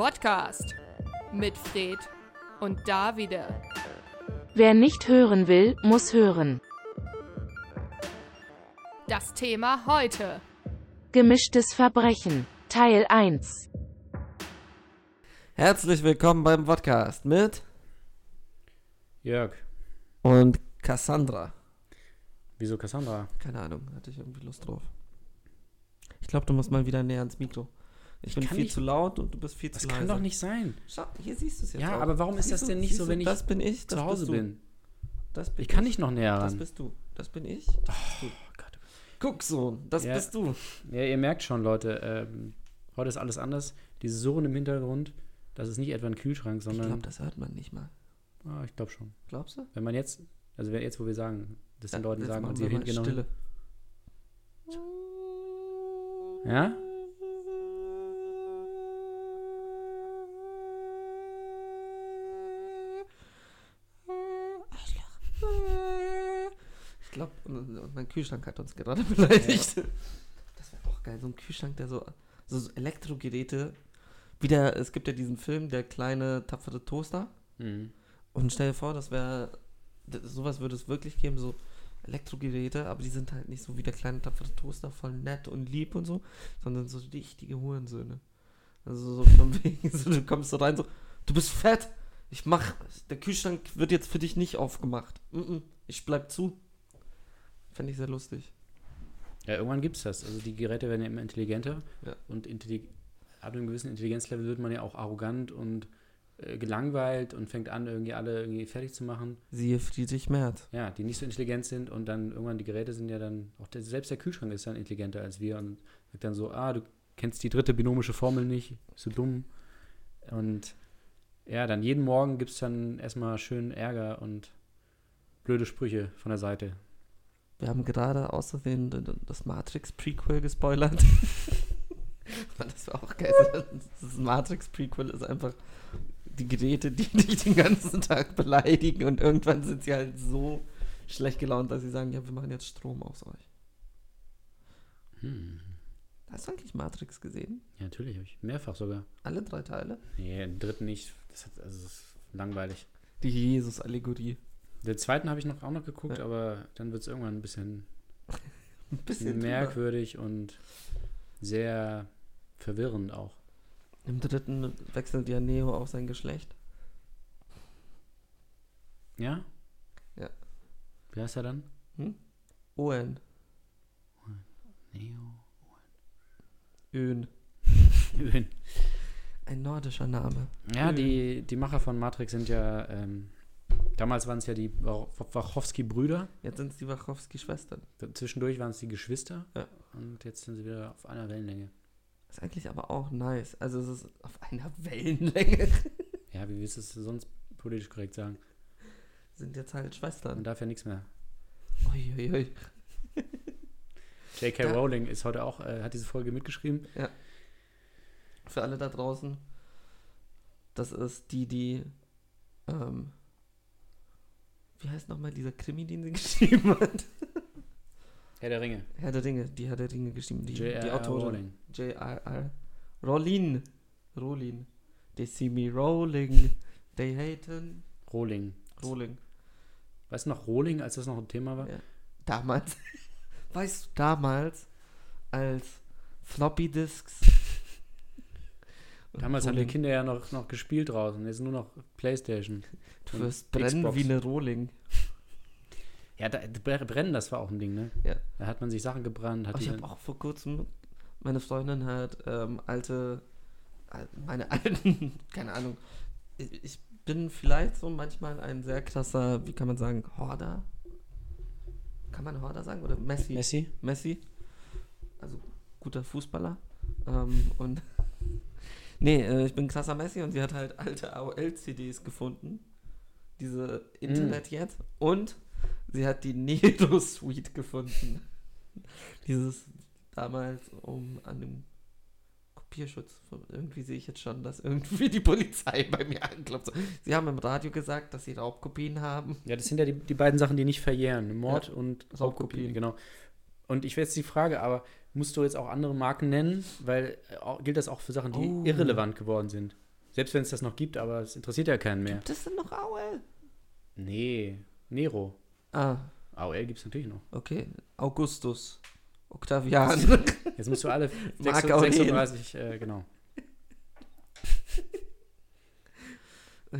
Podcast mit Fred und Davide. Wer nicht hören will, muss hören. Das Thema heute. Gemischtes Verbrechen, Teil 1. Herzlich willkommen beim Podcast mit Jörg, und Cassandra. wieso Cassandra? Keine Ahnung, hatte ich irgendwie Lust drauf. Ich glaube, du musst mal wieder näher ans Mikro. Ich bin kann viel nicht- zu laut und du bist viel Das zu kann leise. doch nicht sein. Schau, hier siehst du es jetzt Ja, auch. aber warum ist das denn nicht so, wenn ich das bin ich, das Zu Hause bin. Das bin Ich kann nicht noch näher Das ran. bist du. Das bin ich. Das bist du. Oh Gott. Guck so, das Ja. bist du. Ja, ihr merkt schon, Leute, ähm, heute ist alles anders. Dieses Surren im Hintergrund, das ist nicht etwa ein Kühlschrank, Ich sondern. glaube, das hört man nicht mal. Ah, ich glaube schon. Glaubst du? Wenn man jetzt, also wenn jetzt, wo wir sagen, das den Leuten jetzt sagen und sie genau Stille. hin. Ja? Ich glaube, mein Kühlschrank hat uns gerade beleidigt. Das wäre auch geil, so ein Kühlschrank, der so, so, Elektrogeräte. Wieder, es gibt ja diesen Film, der kleine tapfere Toaster. Mhm. Und stell dir vor, das wäre, sowas würde es wirklich geben, so Elektrogeräte, aber die sind halt nicht so wie der kleine tapfere Toaster, voll nett und lieb und so, sondern so richtige Hurensöhne. Also so von wegen, so, du kommst so rein, so, du bist fett, ich mach, der Kühlschrank wird jetzt für dich nicht aufgemacht. Mm -mm, ich bleib zu. Fände ich sehr lustig. Ja, irgendwann gibt es das. Also die Geräte werden ja immer intelligenter Ja. und intellig ab einem gewissen Intelligenzlevel wird man ja auch arrogant und äh, gelangweilt und fängt an, irgendwie alle irgendwie fertig zu machen. Siehe Friedrich Merz. Ja, die nicht so intelligent sind und dann irgendwann die Geräte sind ja dann, auch der, selbst der Kühlschrank ist dann intelligenter als wir und sagt dann so, ah, du kennst die dritte binomische Formel nicht, bist du dumm. Und ja, dann jeden Morgen gibt es dann erstmal schön Ärger und blöde Sprüche von der Seite. Wir haben gerade d- das Matrix-Prequel gespoilert. das war auch geil. Das Matrix-Prequel ist einfach die Geräte, die dich den ganzen Tag beleidigen und irgendwann sind sie halt so schlecht gelaunt, dass sie sagen, ja, wir machen jetzt Strom aus euch. Hm. Hast du eigentlich Matrix gesehen? Ja, natürlich, habe ich mehrfach sogar. Alle drei Teile? Nee, den dritten nicht. Das, hat, also das ist langweilig. Die Jesus-Allegorie. Den zweiten habe ich noch auch noch geguckt, Ja. aber dann wird es irgendwann ein bisschen Ein bisschen drüber. merkwürdig und sehr verwirrend auch. Im dritten wechselt ja Neo auch sein Geschlecht. Ja? Ja. Wie heißt er dann? Owen. Neo. Ön. Öen. Ein nordischer Name. Ja, die, die Macher von Matrix sind ja, ähm, damals waren es ja die Wa- Wachowski-Brüder. Jetzt sind es die Wachowski-Schwestern. Zwischendurch waren es die Geschwister. Ja. Und jetzt sind sie wieder auf einer Wellenlänge. Ist eigentlich aber auch nice. Also es ist auf einer Wellenlänge. Ja, wie willst du es sonst politisch korrekt sagen? Sind jetzt halt Man Schwestern. darf ja nichts mehr. Uiuiui. J.K. Ja. Rowling ist heute auch, äh, hat diese Folge mitgeschrieben. Für alle da draußen. Das ist die, die. Ähm, wie heißt nochmal dieser Krimi, den sie geschrieben hat? Herr der Ringe. Herr der Ringe. Die hat der Ringe geschrieben. Die, die. Autorin. J.R.R. Rowling. Rowling. They see me rolling. They haten. Rowling. Rowling. Weißt du noch Rowling, als das noch ein Thema war? Ja. Damals. Weißt du, damals, als Floppy Disks. Damals haben die Kinder ja noch, noch gespielt draußen. Jetzt nur noch Playstation. Du wirst brennen Xbox. wie eine Rohling. Ja, da, Bre- Brennen, das war auch ein Ding, ne? Ja. Da hat man sich Sachen gebrannt. Hat ich habe auch vor kurzem, meine Freundin hat ähm, alte, al- meine alten, keine Ahnung, ich, ich bin vielleicht so manchmal ein sehr krasser, wie kann man sagen, Horder? Kann man Horder sagen? Oder Messi? Messi? Messi. Also guter Fußballer. Ähm, und nee, äh, ich bin krasser Messi und sie hat halt alte AOL-CDs gefunden. Diese Internet jetzt. Und sie hat die Nero Suite gefunden. Dieses damals um an dem Kopierschutz. Irgendwie sehe ich jetzt schon, dass irgendwie die Polizei bei mir anklopft. Sie haben im Radio gesagt, dass sie Raubkopien haben. Ja, das sind ja die, die beiden Sachen, die nicht verjähren. Mord Ja, und Raubkopien. Raubkopien. Genau. Und ich wäre jetzt die Frage, aber musst du jetzt auch andere Marken nennen? Weil äh, gilt das auch für Sachen, die Oh. irrelevant geworden sind? Selbst wenn es das noch gibt, aber es interessiert ja keinen mehr. Gibt es denn noch AOL? Nee, Nero. Ah, AOL gibt es natürlich noch. okay. Augustus. Octavian. Jetzt musst du alle Marc 36, Aurel. 36 äh, genau. Äh,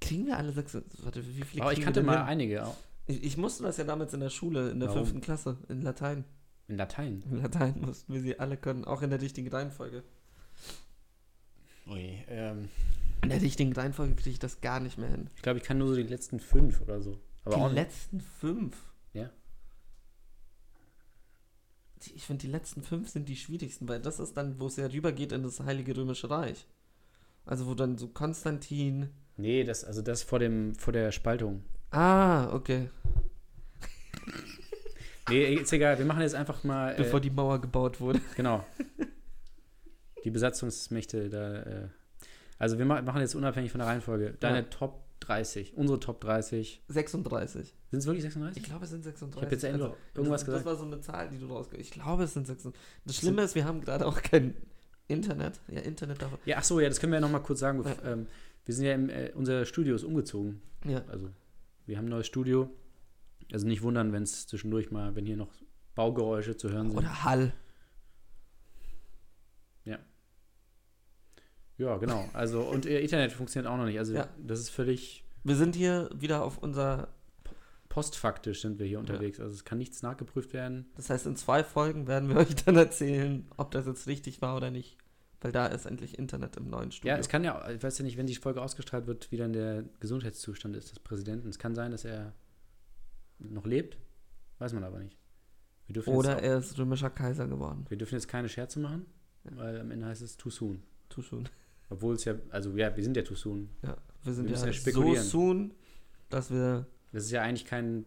Kriegen wir alle sechs? Warte, wie viele Aber ich kannte mal einige, auch Ich, ich musste das ja damals in der Schule, in der Warum? fünften Klasse, in Latein. in Latein. In Latein mussten wir sie alle können, auch in der richtigen Reihenfolge. Ui, ähm, In der richtigen Reihenfolge kriege ich das gar nicht mehr hin. ich glaube, ich kann nur so die letzten fünf oder so. Aber die letzten fünf. Ja. Ich finde, die letzten fünf sind die schwierigsten, weil das ist dann, wo es ja rübergeht in das Heilige Römische Reich. Also wo dann so Konstantin. Nee, das, also das vor dem, vor der Spaltung. Ah, okay. Nee, ist egal, wir machen jetzt einfach mal. Bevor Äh, die Mauer gebaut wurde. genau. Die Besatzungsmächte da. Äh, also wir ma machen jetzt unabhängig von der Reihenfolge. Deine Ja. Top 30, unsere Top 30. 36. Sind es wirklich 36? Ich glaube, es sind 36. Ich habe jetzt irgendwo- irgendwas das, gesagt. Das war so eine Zahl, die du rausgehst. Ich glaube, es sind 36. Das Schlimme ist, wir haben gerade auch kein Internet. Ja, Internet darf. Ja, ach so, ja, das können wir ja noch mal kurz sagen. bef- Ähm, wir sind ja im, äh, unser Studio ist umgezogen. Ja. Also, wir haben ein neues Studio. Also nicht wundern, wenn es zwischendurch mal, wenn hier noch Baugeräusche zu hören sind. Oder Hall. Ja, genau. Also, und äh, Internet funktioniert auch noch nicht. Also, Ja. das ist völlig Wir sind hier wieder auf unser. postfaktisch sind wir hier unterwegs. Also, es kann nichts nachgeprüft werden. Das heißt, in zwei Folgen werden wir euch dann erzählen, ob das jetzt richtig war oder nicht. Weil da ist endlich Internet im neuen Studio. Ja, es kann ja, ich weiß ja nicht, wenn die Folge ausgestrahlt wird, wie dann der Gesundheitszustand ist des Präsidenten. Es kann sein, dass er noch lebt. Weiß man aber nicht. Wir dürfen, oder jetzt, er ist römischer Kaiser geworden. auch, wir dürfen jetzt keine Scherze machen, weil am Ende heißt es too soon. Tu schon. Obwohl es ja, also ja, wir sind ja too soon. Ja, wir sind Wir ja ja so spekulieren. soon, dass wir. Das ist ja eigentlich kein,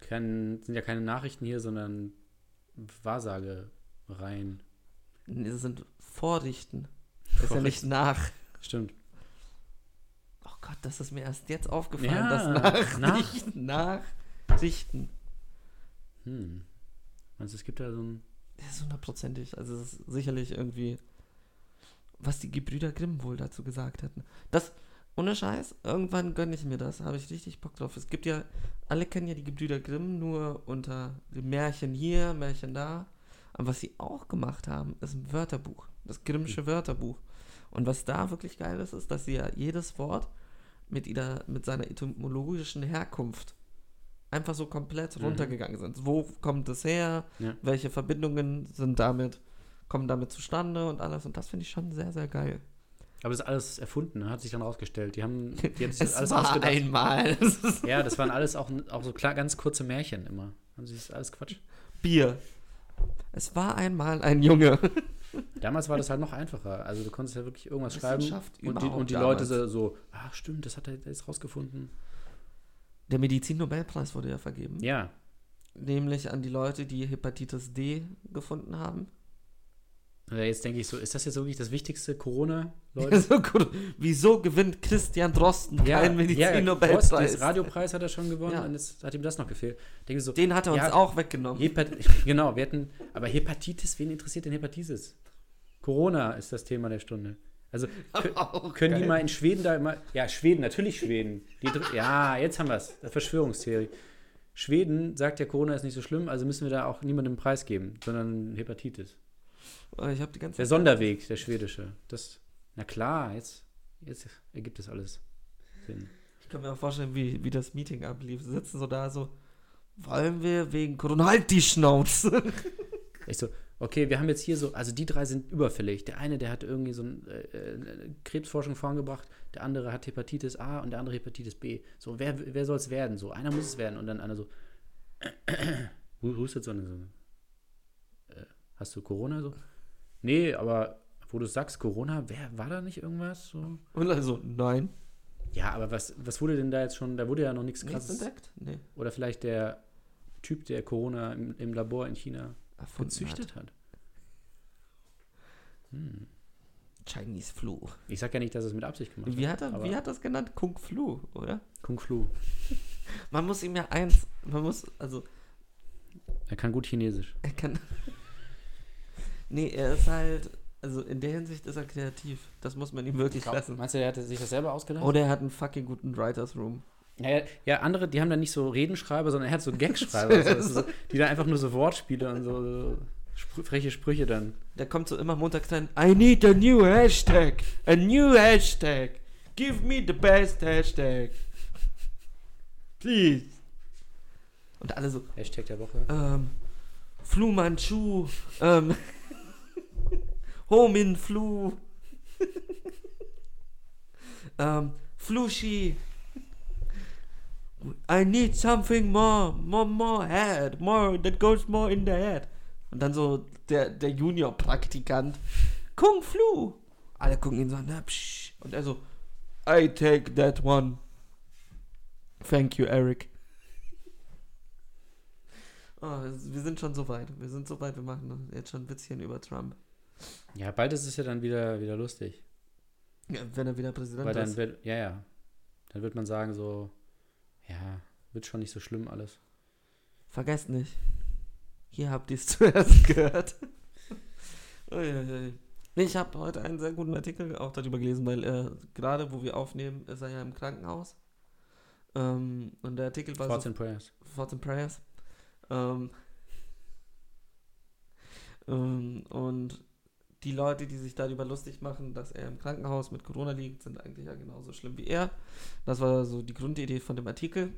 kein sind ja keine Nachrichten hier, sondern Wahrsagereien. Wir sind Vorrichten. Das ist ja nicht nach. Stimmt. Oh Gott, das ist mir erst jetzt aufgefallen, Ja, dass nach- Nachrichten Nachrichten. Hm. Du, es gibt da so ein. Das ist hundertprozentig. Also es ist sicherlich irgendwie, was die Gebrüder Grimm wohl dazu gesagt hätten. Das, ohne Scheiß, irgendwann gönne ich mir das. Habe ich richtig Bock drauf. Es gibt ja, alle kennen ja die Gebrüder Grimm nur unter Märchen hier, Märchen da. Aber was sie auch gemacht haben, ist ein Wörterbuch. Das Grimmsche Wörterbuch. Und was da wirklich geil ist, ist, dass sie ja jedes Wort mit, ihrer, mit seiner etymologischen Herkunft einfach so komplett Mhm. runtergegangen sind. Wo kommt es her? Ja. Welche Verbindungen sind damit, kommen damit zustande und alles. Und das finde ich schon sehr, sehr geil. Aber das ist alles erfunden, hat sich dann rausgestellt. Die haben, die haben sich das Es alles war ausgedacht. einmal Ja, das waren alles auch, auch so klar, ganz kurze Märchen immer. Haben sie das alles Quatsch. Bier. Es war einmal ein Junge. Damals war das halt noch einfacher. Also du konntest ja wirklich irgendwas schreiben und die, und die. Leute so, so, ach stimmt, das hat er jetzt rausgefunden. Der Medizin-Nobelpreis wurde ja vergeben. Ja, Nämlich an die Leute, die Hepatitis D gefunden haben. Ja, jetzt denke ich so, ist das jetzt wirklich das wichtigste Corona, Leute? Also, gut, Wieso gewinnt Christian Drosten keinen ja, Medizin-Nobelpreis? das Radiopreis hat er schon gewonnen Ja. und jetzt hat ihm das noch gefehlt. Denke so, Den hat er uns Ja, auch weggenommen. Hepat genau, wir hatten, aber Hepatitis, wen interessiert denn Hepatitis? Corona ist das Thema der Stunde. Also können die mal in Schweden da immer, ja, Schweden, natürlich Schweden. Die, ja, jetzt haben wir es, Verschwörungstheorie. Schweden sagt ja, Corona ist nicht so schlimm, also müssen wir da auch niemandem Preis geben, sondern Hepatitis. Oh, Ich habe die ganze Der Sonderweg, der schwedische. Das, na klar, jetzt, jetzt ergibt das alles Sinn. Ich kann mir auch vorstellen, wie, wie das Meeting ablief. Sie sitzen so da so, wollen wir wegen Corona halt die Schnauze. Ich so, okay, wir haben jetzt hier so, also die drei sind überfällig. Der eine, der hat irgendwie so ein, äh, äh, Krebsforschung vorangebracht, der andere hat Hepatitis A und der andere Hepatitis B. So, wer, wer soll es werden? So, einer muss es werden. Und dann einer so, Hu- hustet so eine, so eine äh, hast du Corona so? Nee, aber wo du sagst Corona, wer war da nicht irgendwas? So? Und also, nein. Ja, aber was, was wurde denn da jetzt schon, da wurde ja noch nichts Nichts krasses. entdeckt? Nee. Oder vielleicht der Typ, der Corona im, im Labor in China Erfunden gezüchtet hat. Hm. Hat. Chinese Flu. Ich sag ja nicht, dass es mit Absicht gemacht Wie hat, er, wie hat das genannt? Kung Flu, oder? Kung Flu. Man muss ihm ja eins, man muss, also, Er kann gut Chinesisch. er kann. Nee, er ist halt Also in der Hinsicht ist er kreativ. Das muss man ihm wirklich lassen. Meinst du, der hatte sich das selber ausgedacht? Oder er hat einen fucking guten Writers Room. Ja, ja, andere, die haben dann nicht so Redenschreiber, sondern er hat so Gagschreiber, so, so, die dann einfach nur so Wortspiele und so, so spr freche Sprüche dann. Der kommt so immer montags rein. I need a new hashtag. A new hashtag. Give me the best hashtag. Please. Und alle so, Hashtag der Woche. ähm, Flu Manchu, ähm, Homin Flu, ähm, Flushi. I need something more, more, more head, more, that goes more in the head. Und dann so der, der Junior-Praktikant, Kung Flu. Alle gucken ihn so an. Und er so, I take that one. Thank you, Eric. Oh, wir sind schon so weit. Wir sind so weit, wir machen jetzt schon ein Witzchen über Trump. Ja, bald ist es ja dann wieder, wieder lustig. Ja, wenn er wieder Präsident Weil dann ist. wird, ja, ja. Dann wird man sagen so, ja, wird schon nicht so schlimm alles. Vergesst nicht. Hier habt ihr es zuerst gehört. Uiuiui. Ich habe heute einen sehr guten Artikel auch darüber gelesen, weil äh, gerade wo wir aufnehmen, ist er ja im Krankenhaus. Ähm, und der Artikel war Thoughts so and Prayers. Thoughts and Prayers. Ähm, ähm, und die Leute, die sich darüber lustig machen, dass er im Krankenhaus mit Corona liegt, sind eigentlich ja genauso schlimm wie er. Das war so die Grundidee von dem Artikel.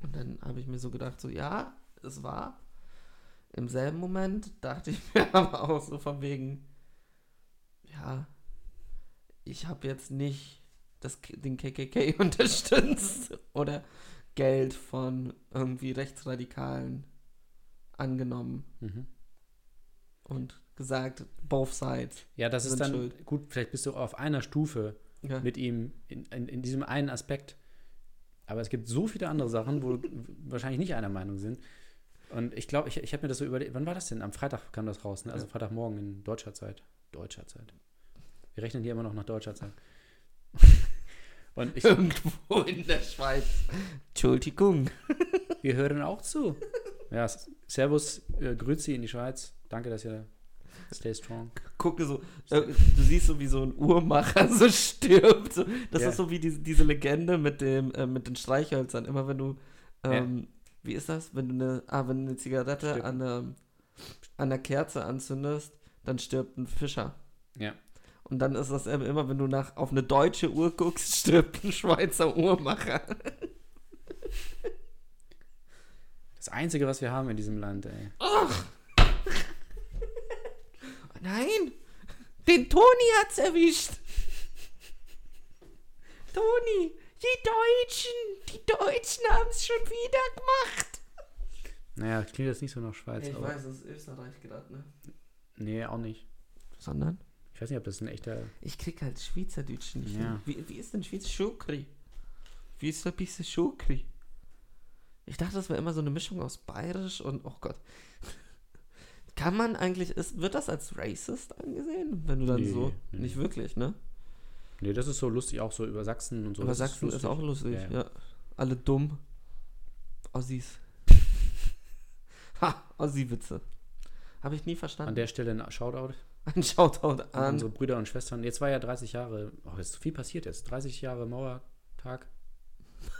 Und dann habe ich mir so gedacht, so ja, es war. Im selben Moment dachte ich mir aber auch so von wegen, ja, ich habe jetzt nicht das, den KKK unterstützt oder Geld von irgendwie Rechtsradikalen angenommen Mhm. und gesagt, both sides. Ja, das ist dann schuld. gut, vielleicht bist du auf einer Stufe Ja. mit ihm in, in, in diesem einen Aspekt. Aber es gibt so viele andere Sachen, wo wahrscheinlich nicht einer Meinung sind. Und ich glaube, ich, ich habe mir das so überlegt, wann war das denn? Am Freitag kam das raus, ne? Also Ja. Freitagmorgen in deutscher Zeit. Deutscher Zeit. Wir rechnen hier immer noch nach deutscher Zeit. Und ich, Irgendwo in der Schweiz. Entschuldigung. wir hören auch zu. Ja, Servus, äh, Grüezi in die Schweiz. Danke, dass ihr stay strong. Gucke so, äh, du siehst so, wie so ein Uhrmacher so stirbt. So. Das Ja. ist so wie diese, diese Legende mit dem, äh, mit den Streichhölzern. Immer wenn du, ähm, wie ist das? Wenn du eine, ah, wenn du eine Zigarette Stirbt. an einer, an einer Kerze anzündest, dann stirbt ein Fischer. Ja. Und dann ist das immer, wenn du nach, auf eine deutsche Uhr guckst, stirbt ein Schweizer Uhrmacher. Das Einzige, was wir haben in diesem Land, ey. Nein, den Toni hat's erwischt. Toni, die Deutschen, die Deutschen haben's schon wieder gemacht. Naja, das klingt jetzt nicht so nach Schweiz, ich aber. weiß, es ist Österreich gerade, ne? Nee, auch nicht. Sondern? Ich weiß nicht, ob das ein echter. Ich krieg halt Schweizerdeutsch nicht Ja. hin. Wie, wie ist denn Schweiz Schokri? Wie ist ein bisschen Schokri? Ich dachte, das wäre immer so eine Mischung aus Bayerisch und, oh Gott. Kann man eigentlich, ist, wird das als racist angesehen? Wenn du dann Nee, so, nee. nicht wirklich, ne? Nee, das ist so lustig, auch so über Sachsen und so. Das Sachsen ist, lustig. auch lustig, Ja, ja. Alle dumm. Ossis. ha, Ossi-Witze. Habe ich nie An verstanden. der Stelle ein Shoutout Ein Shoutout an an. unsere Brüder und Schwestern. Jetzt war ja 30 Jahre, oh, ist viel passiert jetzt. 30 Jahre Mauertag.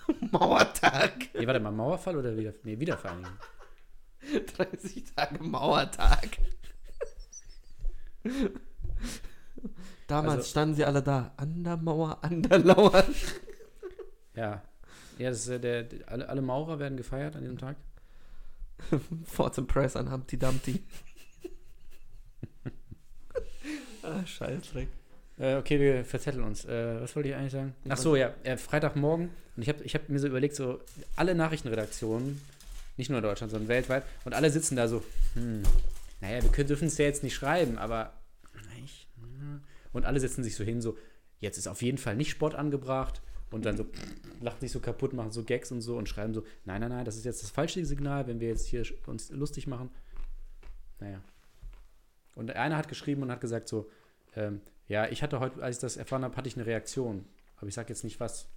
Mauertag. Nee, warte mal, Mauerfall oder wieder, nee, Wiedervereinigung? 30 Tage Mauertag. Damals Also- standen sie alle da. An der Mauer, an der Lauer. Ja. Ja, das ist, der, der, alle, alle Maurer werden gefeiert an diesem Tag. Forts Press an Humpty Dumpty. ah, Scheißdreck. Äh, okay, wir verzetteln uns. Äh, was wollte ich eigentlich sagen? Ach so, ja, äh, Freitagmorgen. Und ich habe ich hab mir so überlegt, so alle Nachrichtenredaktionen, nicht nur in Deutschland, sondern weltweit, und alle sitzen da so, hm, naja, wir dürfen es ja jetzt nicht schreiben, aber hm. und alle setzen sich so hin, so, jetzt ist auf jeden Fall nicht Sport angebracht und dann so lachen sich so kaputt, machen so Gags und so und schreiben so, nein, nein, nein, das ist jetzt das falsche Signal, wenn wir jetzt hier uns lustig machen. Naja. Und einer hat geschrieben und hat gesagt so, ähm, ja, ich hatte heute, als ich das erfahren habe, hatte ich eine Reaktion. Aber ich sage jetzt nicht was.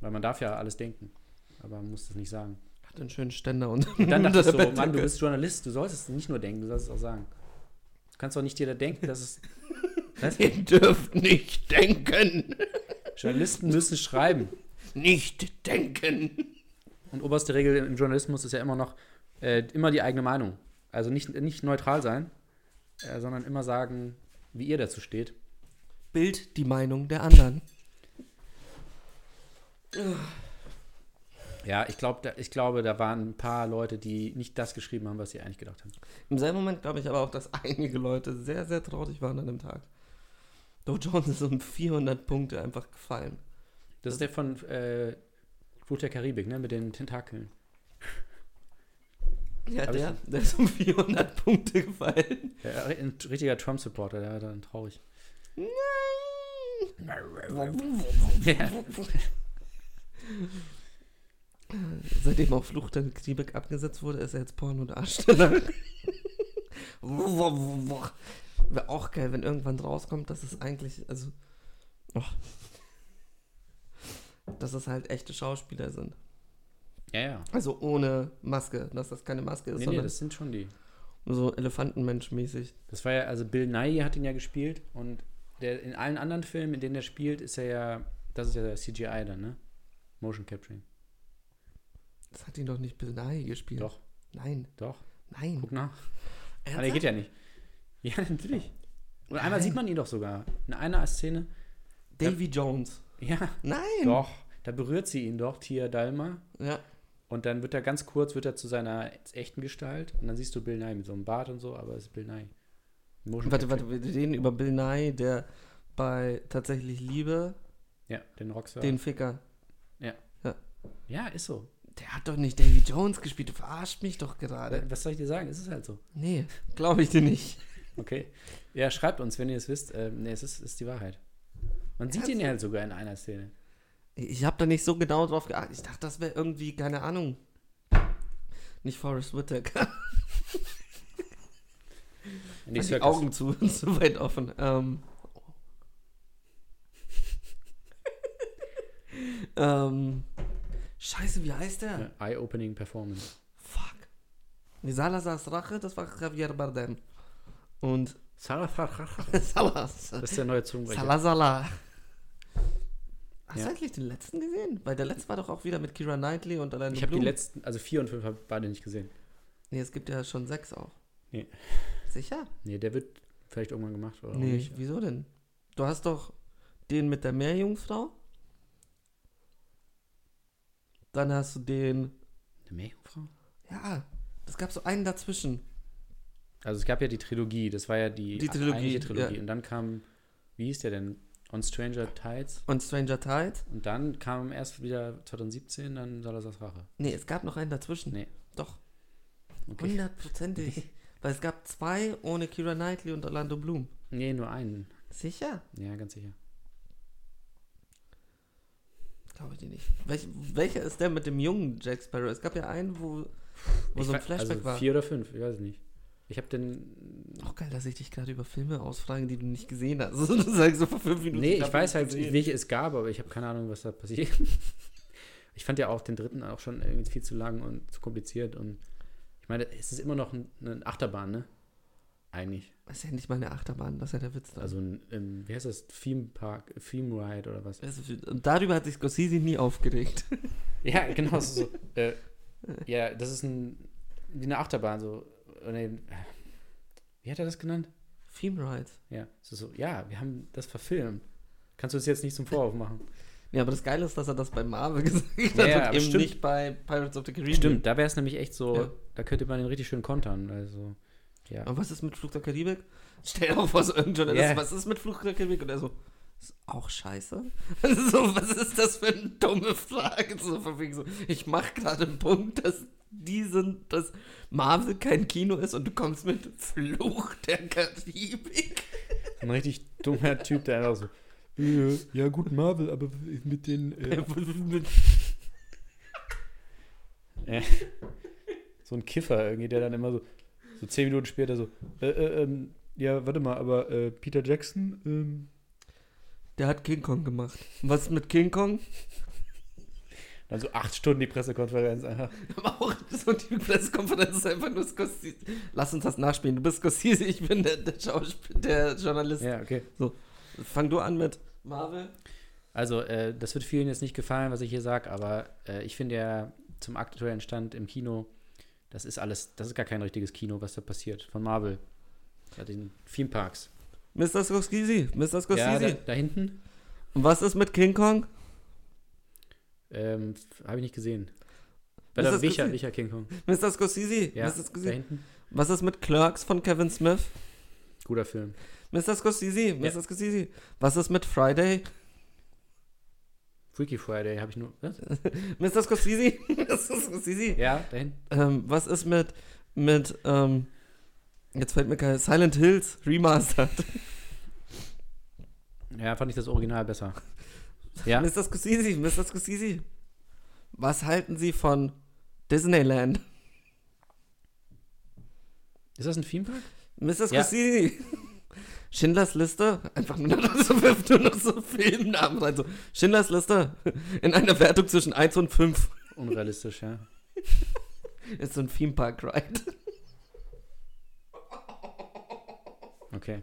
Weil man darf ja alles denken. Aber man muss das nicht sagen. Hat einen schönen Ständer und. Und dann dachte ich so, Mann, du bist Journalist, du solltest nicht nur denken, du sollst es auch sagen. kannst doch nicht jeder denken, dass es. Was? Ihr dürft nicht denken. Journalisten müssen schreiben. Nicht denken. Und oberste Regel im Journalismus ist ja immer noch äh, immer die eigene Meinung. Also nicht, nicht neutral sein, äh, sondern immer sagen, wie ihr dazu steht. Bild die Meinung der anderen. Ja, ich, glaub, da, ich glaube, da waren ein paar Leute, die nicht das geschrieben haben, was sie eigentlich gedacht haben. Im selben Moment glaube ich aber auch, dass einige Leute sehr, sehr traurig waren an dem Tag. Dow Jones ist um 400 Punkte einfach gefallen. Das ist der von äh, Flut der Karibik, ne? Mit den Tentakeln. Ja, Hab der, der ist um 400 Punkte gefallen. Ja, ein richtiger Trump-Supporter, der war dann traurig. Ja. Seitdem auch Flucht der Karibik abgesetzt wurde, ist er jetzt Pornodarsteller. Wäre auch geil, wenn irgendwann rauskommt, dass es eigentlich, also, oh, dass es halt echte Schauspieler sind. ja, ja. Also ohne Maske, dass das keine Maske ist, Nee, nee, das sind schon die. so Elefantenmensch-mäßig. Das war ja, also Bill Nye hat ihn ja gespielt und der in allen anderen Filmen, in denen er spielt, ist er ja, das ist ja der CGI dann, ne? Motion Capturing. Das hat ihn doch nicht Bill Nye gespielt. Doch, Nein, doch. nein. Guck nach. Aber der Ernsthaft? geht ja nicht. Ja, natürlich. Und einmal Nein. sieht man ihn doch sogar. In einer Szene. Davy Jones. Ja, Nein. doch. Da berührt sie ihn doch, Tia Dalma. Ja. Und dann wird er ganz kurz, wird er zu seiner echten Gestalt. Und dann siehst du Bill Nye mit so einem Bart und so, aber es ist Bill Nye. Motion Warte, warte, wir reden über Bill Nye, der bei Tatsächlich Liebe Ja, den Rockstar. den Ficker. ja, ist so. Der hat doch nicht Davy Jones gespielt. Du verarscht mich doch gerade. Was soll ich dir sagen? Es ist halt so. Nee, glaube ich dir nicht. Okay. Ja, schreibt uns, wenn ihr es wisst. Ähm, nee, es ist, ist die Wahrheit. Man sieht ihn ja halt sogar in einer Szene. Ich habe da nicht so genau drauf geachtet. Ich dachte, das wäre irgendwie, keine Ahnung. Nicht Forrest Whitaker. Die Circus. Augen zu, zu weit offen. Ähm. ähm. Scheiße, wie heißt der? Ja, Eye-Opening Performance. Fuck. Die Salazars Rache, das war Javier Bardem. Und Salazar. Salas. Das ist der neue Zungenbrecher. Salazala. Hast Ja. du eigentlich den letzten gesehen? Weil der letzte war doch auch wieder mit Kira Knightley und allein Ich habe die letzten, also vier und fünf habe beide nicht gesehen. Nee, es gibt ja schon sechs auch. Nee. Sicher? Nee, der wird vielleicht irgendwann gemacht oder nee, wieso denn? Du hast doch den mit der Meerjungfrau. Dann hast du den. Eine Meerjungfrau? Ja, das gab so einen dazwischen. Also es gab ja die Trilogie, das war ja die, Die Trilogie, Trilogie. ja. Und dann kam, wie hieß der denn? On Stranger Tides. Und Stranger Tide. Und dann kam erst wieder 2017 dann Salazar's Rache. Nee, es gab noch einen dazwischen. Nee. Doch, Okay. hundertprozentig. Weil es gab zwei ohne Kira Knightley und Orlando Bloom. Nee, nur einen. Sicher? Ja, ganz sicher. Glaube ich dir nicht. Welch, welcher ist der mit dem jungen Jack Sparrow? Es gab ja einen, wo, wo Ich so ein wa- Flashback also war. Vier oder fünf, ich weiß es nicht. Ich habe den. Auch geil, dass ich dich gerade über Filme ausfrage, die du nicht gesehen hast. Also, du sagst so vor fünf Minuten. Nee, ich hab weiß halt, gesehen. welche es gab, aber ich habe keine Ahnung, was da passiert. Ich fand ja auch den dritten auch schon irgendwie viel zu lang und zu kompliziert und ich meine, es ist immer noch ein, eine Achterbahn, ne? Eigentlich. Das ist ja nicht mal eine Achterbahn, das ist ja der Witz da. Also ein, ähm, wie heißt das? Theme Park, Theme Ride oder was? Also, und darüber hat sich Scorsese nie aufgeregt. Ja, genau so. äh, ja, das ist ein, wie eine Achterbahn, so. äh, Nee, wie hat er das genannt? Theme Rides. Ja, so, so, ja, wir haben das verfilmt. Kannst du es jetzt nicht zum Vorwurf machen? Ja, aber das Geile ist, dass er das bei Marvel gesagt hat Ja, und eben stimmt. nicht bei Pirates of the Caribbean. Stimmt, da wäre es nämlich echt so, Ja. da könnte man den richtig schön kontern. Also, ja. Und was ist mit Flug der Karibik? Stell dir auf, was irgendein Journalist, Ja. was ist mit Flug der Karibik? Und er so, ist auch scheiße. so, was ist das für eine dumme Frage? So, so, ich mach gerade einen Punkt, dass die sind, dass Marvel kein Kino ist und du kommst mit Fluch der Karibik. Ein richtig dummer Typ, der einfach so. Äh, ja, gut, Marvel, aber mit den. Äh, äh, so ein Kiffer irgendwie, der dann immer so, so zehn Minuten später so. Äh, äh, ähm, ja, warte mal, aber äh, Peter Jackson, ähm, Der hat King Kong gemacht. Was ist mit King Kong? Dann so acht Stunden die Pressekonferenz. Aha. Aber auch so die Pressekonferenz ist einfach nur Scorsese. Lass uns das nachspielen. Du bist Scorsese, ich bin der, der, der Journalist. Ja, okay. Fang du an mit Marvel. Also, äh, das wird vielen jetzt nicht gefallen, was ich hier sage, aber äh, ich finde ja zum aktuellen Stand im Kino, das ist alles, das ist gar kein richtiges Kino, was da passiert. Von Marvel. Bei den Theme Parks. Mr. Scorsese, Mr. Ja, Scorsese. da, da hinten Und was ist mit King Kong? ähm, habe ich nicht gesehen. Bei Ist der das Wicher, gesehen? Wicher King Kong. Mr. Scorsese, Ja, Mr. da Scorsese. hinten. Was ist mit Clerks von Kevin Smith? Guter Film. Mr. Scorsese, Mr. Ja. Scorsese. Was ist mit Friday? Freaky Friday habe ich nur. Was? Mr. Scorsese, Mr. Scorsese. Ja, da hinten. Ähm, was ist mit, mit, ähm, jetzt fällt mir kein, Silent Hills Remastered. Ja, fand ich das Original besser. Ja, Mr. Scorsese, Mr. Scorsese. Was halten Sie von Disneyland? ist das ein Theme Park? Mr. Ja. Schindlers Liste, einfach nur noch so, wirft nur noch so Filmnamen rein. So, Schindlers Liste in einer Wertung zwischen 1 und 5 Unrealistisch, ja. ist so ein Theme Park Ride. Okay.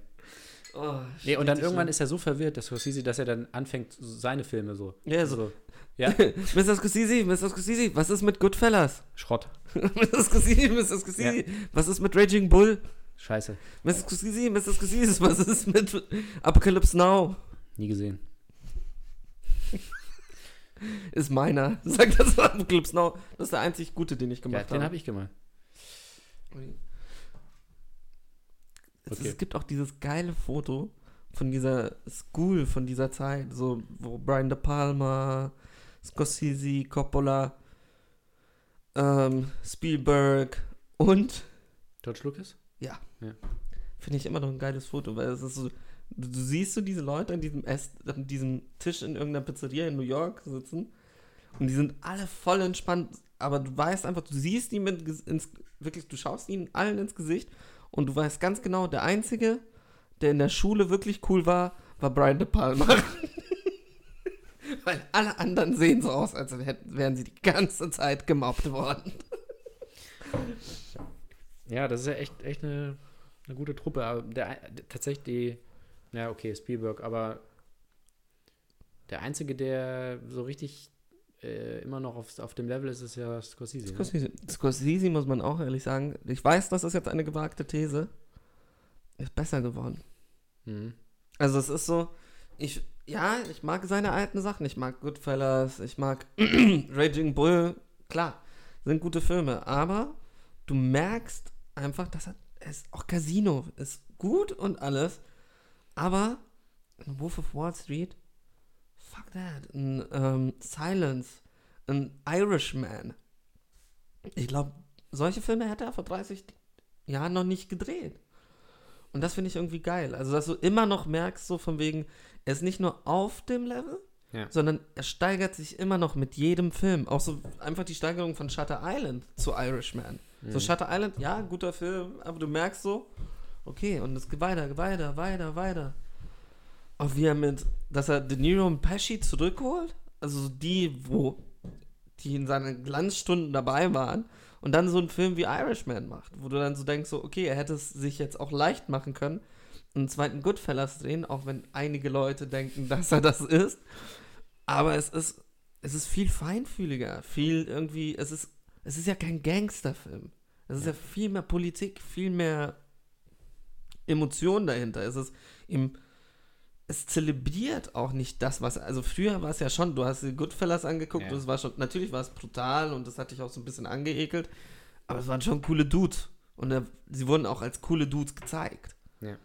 Oh, Nee, und dann irgendwann schlimm. ist er so verwirrt, dass Scorsese, dass er dann anfängt, so seine Filme so. Ja, so. Ja, Mr. Scorsese, Mr. Scorsese, was ist mit Goodfellas? Schrott. Mr. Scorsese, Mr. Scorsese, was ist mit Raging Bull? Scheiße. Mr. Scorsese, Mr. Scorsese, was ist mit Apocalypse Now? Nie gesehen. Ist meiner. Sag das mal, Apocalypse Now. Das ist der einzig gute, den ich Ja, gemacht den habe. habe ich gemacht. Es, Okay. es gibt auch dieses geile Foto von dieser School, von dieser Zeit, so, wo Brian De Palma, Scorsese, Coppola, ähm, Spielberg und George Lucas? Finde ich immer noch ein geiles Foto, weil es ist so, du, du siehst so diese Leute an diesem, Ess, an diesem Tisch in irgendeiner Pizzeria in New York sitzen und die sind alle voll entspannt, aber du weißt einfach, du siehst die mit ins, wirklich, du schaust ihnen allen ins Gesicht und du weißt ganz genau, der Einzige, der in der Schule wirklich cool war, war Brian De Palma. Weil alle anderen sehen so aus, als hätten, wären sie die ganze Zeit gemobbt worden. Ja, das ist ja echt, echt eine, eine gute Truppe. Aber der, tatsächlich die, ja, okay, Spielberg, aber der Einzige, der so richtig äh, immer noch auf, auf dem Level ist, ist ja Scorsese. Ne? Scorsese. Scorsese muss man auch ehrlich sagen. Ich weiß, das ist jetzt eine gewagte These. Ist besser geworden. Mhm. Also es ist so, ich, ja, ich mag seine alten Sachen. Ich mag Goodfellas, ich mag Raging Bull. Klar, sind gute Filme. Aber du merkst einfach, dass er ist auch Casino ist gut und alles. Aber ein Wolf of Wall Street, fuck that. Ein ähm, Silence, ein Irishman. Ich glaube, solche Filme hätte er vor 30 Jahren noch nicht gedreht. Und das finde ich irgendwie geil. Also, dass du immer noch merkst, so von wegen, er ist nicht nur auf dem Level, Ja. sondern er steigert sich immer noch mit jedem Film. Auch so einfach die Steigerung von Shutter Island zu Irishman. So Mhm. Shutter Island, ja, guter Film, aber du merkst so, okay, und es geht weiter, weiter, weiter, weiter. Auch wie er mit, dass er De Niro und Pesci zurückholt, also so die, wo die in seinen Glanzstunden dabei waren und dann so einen Film wie Irishman macht, wo du dann so denkst, so, okay, er hätte es sich jetzt auch leicht machen können, einen zweiten Goodfellas drehen, auch wenn einige Leute denken, dass er das ist. Aber es ist, es ist viel feinfühliger, viel irgendwie, es ist, es ist ja kein Gangsterfilm. Es ist ja, viel mehr Politik, viel mehr Emotionen dahinter. Es ist im, es zelebriert auch nicht das, was, also früher war es ja schon, du hast die Goodfellas angeguckt Ja. und es war schon, natürlich war es brutal und das hat dich auch so ein bisschen angeekelt, aber es waren schon coole Dudes und äh, sie wurden auch als coole Dudes gezeigt. Ja.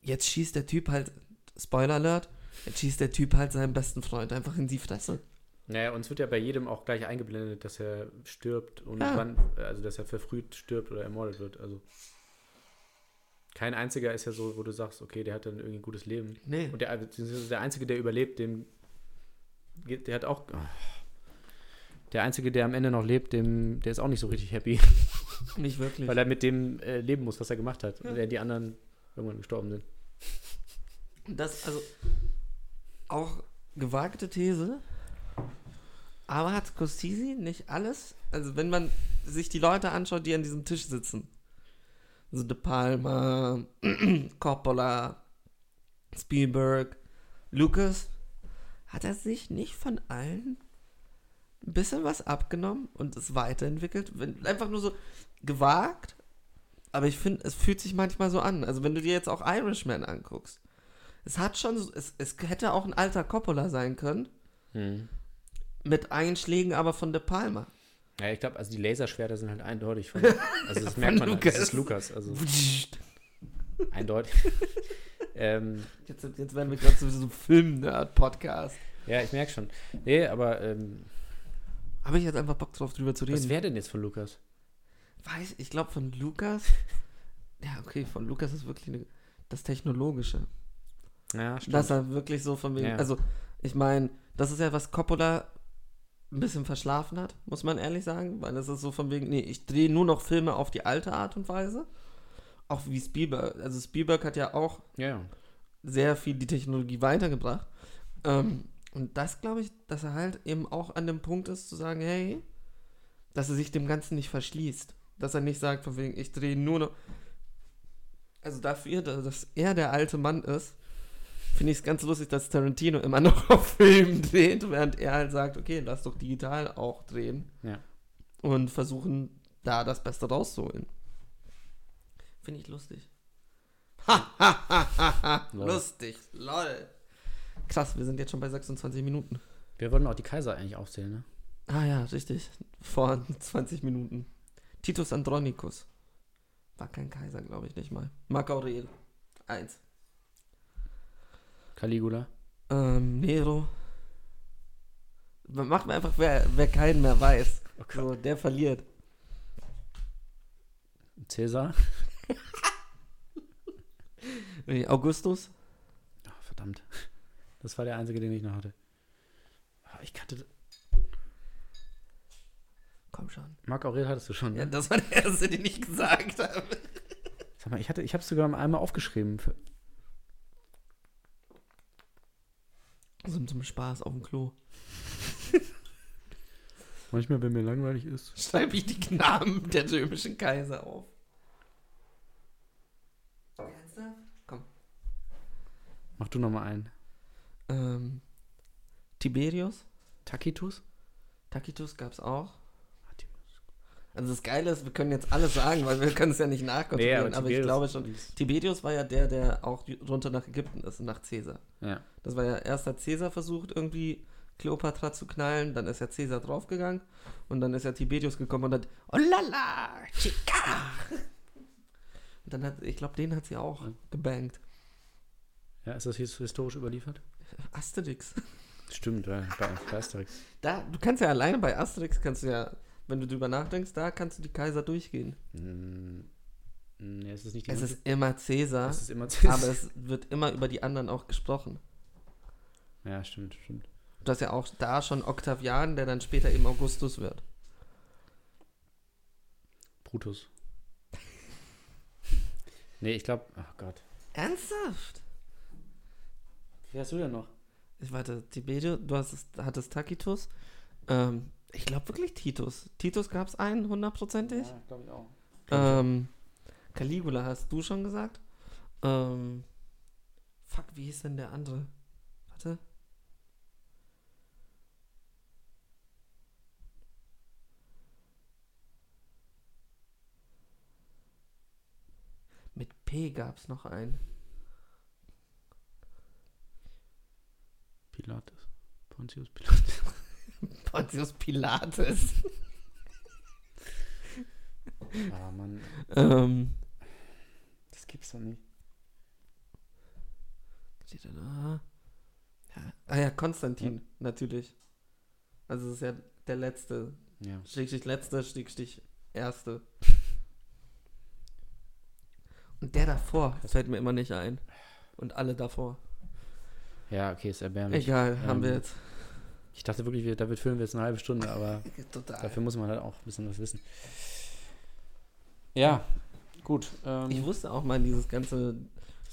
Jetzt schießt der Typ halt, Spoiler Alert, jetzt schießt der Typ halt seinen besten Freund einfach in die Fresse. Naja, uns wird ja bei jedem auch gleich eingeblendet, dass er stirbt und Ja. wann, also dass er verfrüht stirbt oder ermordet wird. Also kein einziger ist ja so, wo du sagst, okay, der hat dann irgendwie ein gutes Leben. Nee. Und der, beziehungsweise der Einzige, der überlebt, dem der hat auch. ah. Der Einzige, der am Ende noch lebt, dem, der ist auch nicht so richtig happy, Nicht wirklich. weil er mit dem äh, leben muss, was er gemacht hat. Ja. Während die anderen irgendwann gestorben sind. Das, also, auch gewagte These. Aber hat Scorsese nicht alles? Also wenn man sich die Leute anschaut, die an diesem Tisch sitzen. Also De Palma, Coppola, Spielberg, Lucas, hat er sich nicht von allen ein bisschen was abgenommen und es weiterentwickelt? Wenn, einfach nur so gewagt, aber ich finde, es fühlt sich manchmal so an. Also wenn du dir jetzt auch Irishman anguckst, es hat schon, es, es hätte auch ein alter Coppola sein können, Hm. Mit Einschlägen aber von De Palma. Ja, ich glaube, also die Laserschwerter sind halt eindeutig von. Also das merkt man halt. Das ist Lukas. Also eindeutig. ähm, Jetzt, jetzt werden wir gerade so so ein Film-Nerd-Podcast. ja, ich merke schon. Nee, aber ähm, Habe ich jetzt einfach Bock drauf, drüber zu was reden. wäre denn jetzt von Lukas? Weiß, ich glaube von Lukas. Ja, okay, von Lukas ist wirklich eine, das Technologische. Ja, Dass er wirklich so von wegen. Ja. Also, ich meine, das ist ja, was Coppola ein bisschen verschlafen hat, muss man ehrlich sagen. Weil das ist so von wegen, nee, ich drehe nur noch Filme auf die alte Art und Weise. Auch wie Spielberg. Also, Spielberg hat ja auch ja. sehr viel die Technologie weitergebracht. Ähm, und das glaube ich, dass er halt eben auch an dem Punkt ist, zu sagen, hey, dass er sich dem Ganzen nicht verschließt. Dass er nicht sagt, von wegen, ich drehe nur noch. Also dafür, dass er der alte Mann ist, finde ich es ganz lustig, dass Tarantino immer noch auf Film dreht, während er halt sagt, okay, lass doch digital auch drehen. Ja. Und versuchen, da das Beste rauszuholen. Finde ich lustig. Ha, ha, ha, ha, ha. Lol. Lustig. Lol. Krass, wir sind jetzt schon bei 26 Minuten. Wir wollten auch die Kaiser eigentlich aufzählen, ne? Ah ja, richtig. Vor 20 Minuten. Titus Andronicus. War kein Kaiser, glaube ich nicht mal. Marc Aurel. Eins. Caligula. Ähm, Nero. Machen wir einfach, wer, wer keinen mehr weiß. So, der verliert. Cäsar. Augustus. Ach, verdammt. Das war der einzige, den ich noch hatte. Ah, Ich kannte. Komm schon. Marc Aurel hattest du schon, Ja, ne? das war der erste, den ich gesagt habe. Sag mal, ich hatte, ich habe sogar einmal aufgeschrieben. Für, So zum Spaß auf dem Klo. manchmal, wenn mir langweilig ist. Schreibe ich die Namen der römischen Kaiser auf. Ernsthaft? Komm. Mach du noch mal einen. Ähm, Tiberius. Tacitus? Tacitus gab's auch. Also das Geile ist, wir können jetzt alles sagen, weil wir können es ja nicht nachkontrollieren, aber, ich Tiberius glaube schon. Tiberius war ja der, der auch runter nach Ägypten ist, nach Caesar. Ja. Das war ja erst hat Caesar versucht, irgendwie Kleopatra zu knallen, dann ist ja Caesar draufgegangen und dann ist ja Tiberius gekommen und hat Oh lala, chica! Und dann hat, ich glaube, den hat sie auch Ja. gebankt. ja, ist das his- historisch überliefert? Asterix. Stimmt, ja, bei, bei Asterix. Da, du kannst ja alleine bei Asterix, kannst du ja, wenn du drüber nachdenkst, da kannst du die Kaiser durchgehen. Hm, nee, es ist nicht Es ist immer Caesar, es ist immer aber es wird immer über die anderen auch gesprochen. Ja, stimmt, stimmt. Du hast ja auch da schon Octavian, der dann später eben Augustus wird. Brutus. nee, ich glaube, ach Gott. Ernsthaft? Wie hast du denn noch? Ich warte, Tiberius, du hast es, hattest Tacitus. Ähm, ich glaube wirklich Titus. Titus gab es einen, hundertprozentig. glaube ich auch. Ähm, Caligula hast du schon gesagt. Ähm, fuck, wie hieß denn der andere? Warte. Mit P gab es noch einen. Pilatus. Pontius Pilatus. Pontius Pilates. ah, Mann, ähm, das gibt's doch nicht. steht da da? Ja. Ah ja, Konstantin, natürlich. Also das ist ja der letzte. Ja. Stichstich letzte, Stichstich erste. Und der davor fällt mir immer nicht ein. Und alle davor. Ja, okay, ist erbärmlich. Egal, haben Ähm, wir jetzt. Ich dachte wirklich, wir, damit füllen wir jetzt eine halbe Stunde, aber dafür muss man halt auch ein bisschen was wissen. Ja, gut. Ähm, Ich wusste auch mal dieses ganze,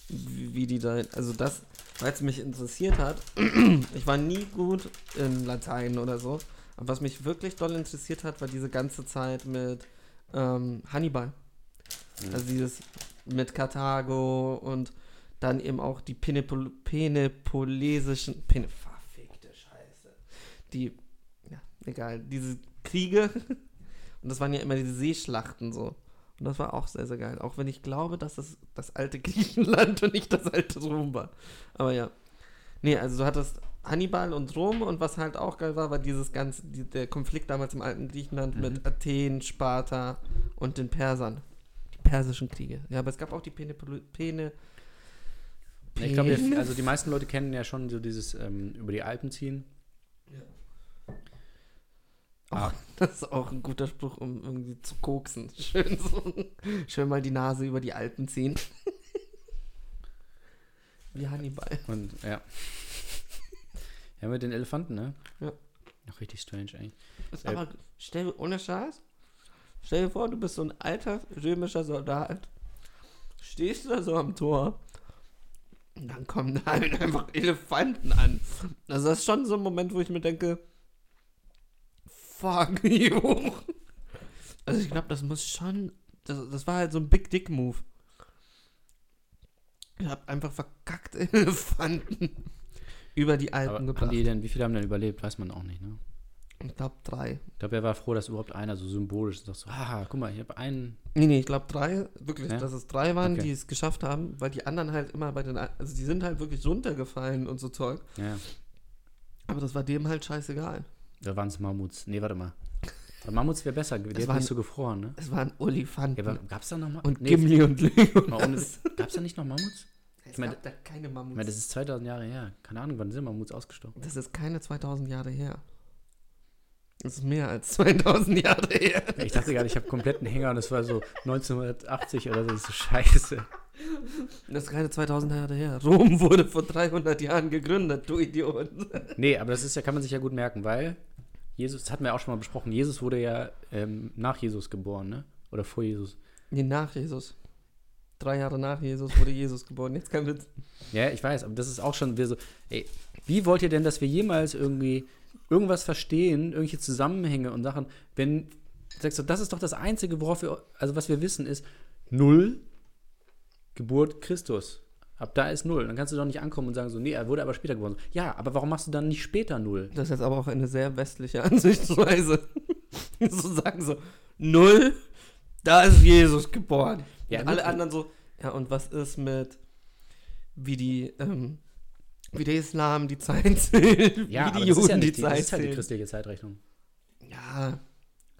wie, wie die da, also das, weil es mich interessiert hat. ich war nie gut in Latein oder so, Aber was mich wirklich doll interessiert hat, war diese ganze Zeit mit ähm, Hannibal. Mhm. Also dieses mit Karthago und dann eben auch die Penepol penepolesischen, Pene. Die, ja, egal, diese Kriege. Und das waren ja immer diese Seeschlachten so. Und das war auch sehr, sehr geil. Auch wenn ich glaube, dass das das alte Griechenland und nicht das alte Rom war. Aber ja. Nee, also du hattest Hannibal und Rom und was halt auch geil war, war dieses ganze, die, der Konflikt damals im alten Griechenland Mhm. mit Athen, Sparta und den Persern. Die persischen Kriege. Ja, aber es gab auch die Pene, Pene, Ich glaube, also die meisten Leute kennen ja schon so dieses ähm, über die Alpen ziehen. Ach, das ist auch ein guter Spruch, um irgendwie zu koksen. Schön so, schön mal die Nase über die Alpen ziehen. Wie Hannibal. Und ja. Ja, mit den Elefanten, ne? Ja. Noch richtig strange eigentlich. Ist Äh, aber, stell, ohne Scheiß, stell dir vor, du bist so ein alter römischer Soldat, stehst da so am Tor und dann kommen da halt einfach Elefanten an. Also das ist schon so ein Moment, wo ich mir denke, fuck you. Also ich glaube, das muss schon, das, das war halt so ein Big Dick Move. Ich hab einfach verkackt Elefanten über die Alpen Aber haben gebracht. die denn, wie viele haben denn überlebt? Weiß man auch nicht, ne? Ich glaube drei. Ich glaube, er war froh, dass überhaupt einer so symbolisch sagt, so, haha, guck mal, ich habe einen. Nee, nee, ich glaube drei, wirklich, Ja? dass es drei waren, Okay. die es geschafft haben, weil die anderen halt immer bei den, also die sind halt wirklich runtergefallen und so Zeug. Ja, Aber das war dem halt scheißegal. Da waren es Mammuts. Nee, warte mal. Aber Mammuts wäre besser, die Es waren- nicht so gefroren, ne? Es waren Olifanten. Ja, aber gab's da noch mal? und nee, Gimli und Legolas. Gab's da nicht noch Mammuts? Es meine- gab da keine Ich Mammuts. meine, das ist 2000 Jahre her. Keine Ahnung, wann sind Mammuts ausgestorben? das ist keine 2000 Jahre her. Das ist mehr als 2000 Jahre her. Ich dachte gerade, ich habe kompletten Hänger und es war so 1980 oder so. Das ist so scheiße. Das ist keine 2000 Jahre her. Rom wurde vor 300 Jahren gegründet, du Idiot. Nee, aber das ist ja, kann man sich ja gut merken, weil Jesus, das hatten wir auch schon mal besprochen, Jesus wurde ja ähm, nach Jesus geboren, ne? Oder vor Jesus. Nee, nach Jesus. Drei Jahre nach Jesus wurde Jesus geboren. Jetzt kein Witz. Ja, ich weiß, aber das ist auch schon wieder so, ey, wie wollt ihr denn, dass wir jemals irgendwie irgendwas verstehen, irgendwelche Zusammenhänge und Sachen, wenn, sagst du, das ist doch das Einzige, worauf wir, also was wir wissen, ist null Geburt Christus. Ab da ist null. Dann kannst du doch nicht ankommen und sagen so, nee, er wurde aber später geboren. Ja, aber warum machst du dann nicht später null? Das ist jetzt aber auch eine sehr westliche Ansichtsweise. so sagen so, null, da ist Jesus geboren. Ja, und alle anderen so, ja, und was ist mit, wie die, ähm, wie der Islam die Zeit zählt, Ja, wie die ist ja Juden die nicht die, das Zeit ist halt die christliche Zeitrechnung. Ja.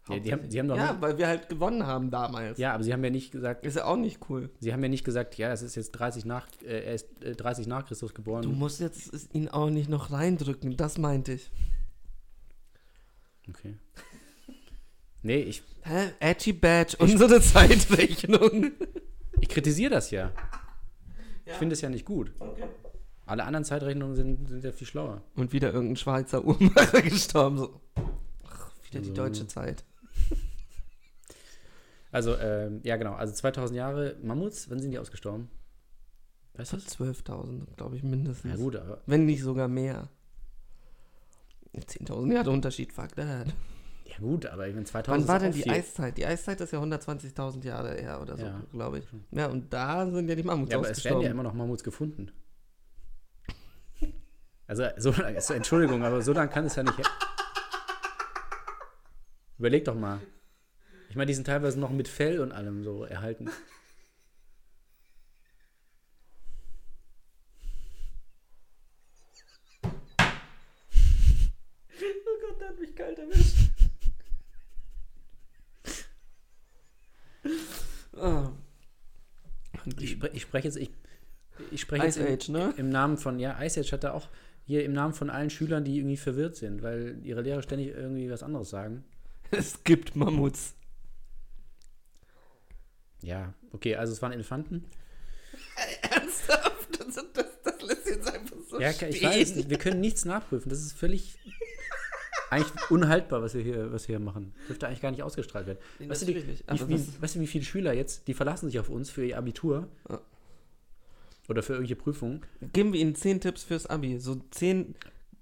Ja, die haben- sie haben doch ja, nicht- weil wir halt gewonnen haben damals. Ja, aber sie haben ja nicht gesagt, Ist ja auch nicht cool. sie haben ja nicht gesagt, ja, es ist jetzt 30 nach, äh, er ist äh, 30 nach Christus geboren. Du musst jetzt ihn auch nicht noch reindrücken, das meinte ich. Okay. Nee, ich, Hä? Edgy Badge, unsere Zeitrechnung. ich kritisiere das ja. Ich finde es ja nicht gut. Alle anderen Zeitrechnungen sind, sind ja viel schlauer. Und wieder irgendein Schweizer Uhrmacher gestorben. So. Ach, wieder die So. deutsche Zeit. Also, ähm, ja, genau. Also 2000 Jahre Mammuts, wann sind die ausgestorben? Weißt du das? 12.000, glaube ich, mindestens. Ja, gut, aber. Wenn nicht sogar mehr. 10.000 Jahre Unterschied, fuck that. Ja, gut, aber ich meine, 2000 Wann war denn die viel. Eiszeit? Die Eiszeit ist ja 120.000 Jahre her oder so, Ja. glaube ich. Ja, und da sind ja die Mammuts Ja, aber es werden ja immer noch Mammuts gefunden. Also, so lange, also, Entschuldigung, aber so lange kann es ja nicht. Überleg doch mal. Ich meine, die sind teilweise noch mit Fell und allem so erhalten. oh Gott, der hat mich kalt erwischt. ah. Ich, spre ich spreche jetzt, ich, ich spreche jetzt Ice im, Age, ne? im Namen von, ja, Ice Age hat er auch hier im Namen von allen Schülern, die irgendwie verwirrt sind, weil ihre Lehrer ständig irgendwie was anderes sagen. Es gibt Mammuts. Ja, okay, also es waren Elefanten. Ernsthaft? Das, das, das lässt jetzt einfach so Ja, stehen. ich weiß nicht, wir können nichts nachprüfen. Das ist völlig eigentlich unhaltbar, was wir hier, was wir hier machen. Dürfte eigentlich gar nicht ausgestrahlt werden. Nee, weißt, du, die, wie, weißt du, wie viele Schüler jetzt, die verlassen sich auf uns für ihr Abitur Ja. oder für irgendwelche Prüfungen. Geben wir ihnen 10 Tipps fürs Abi. So 10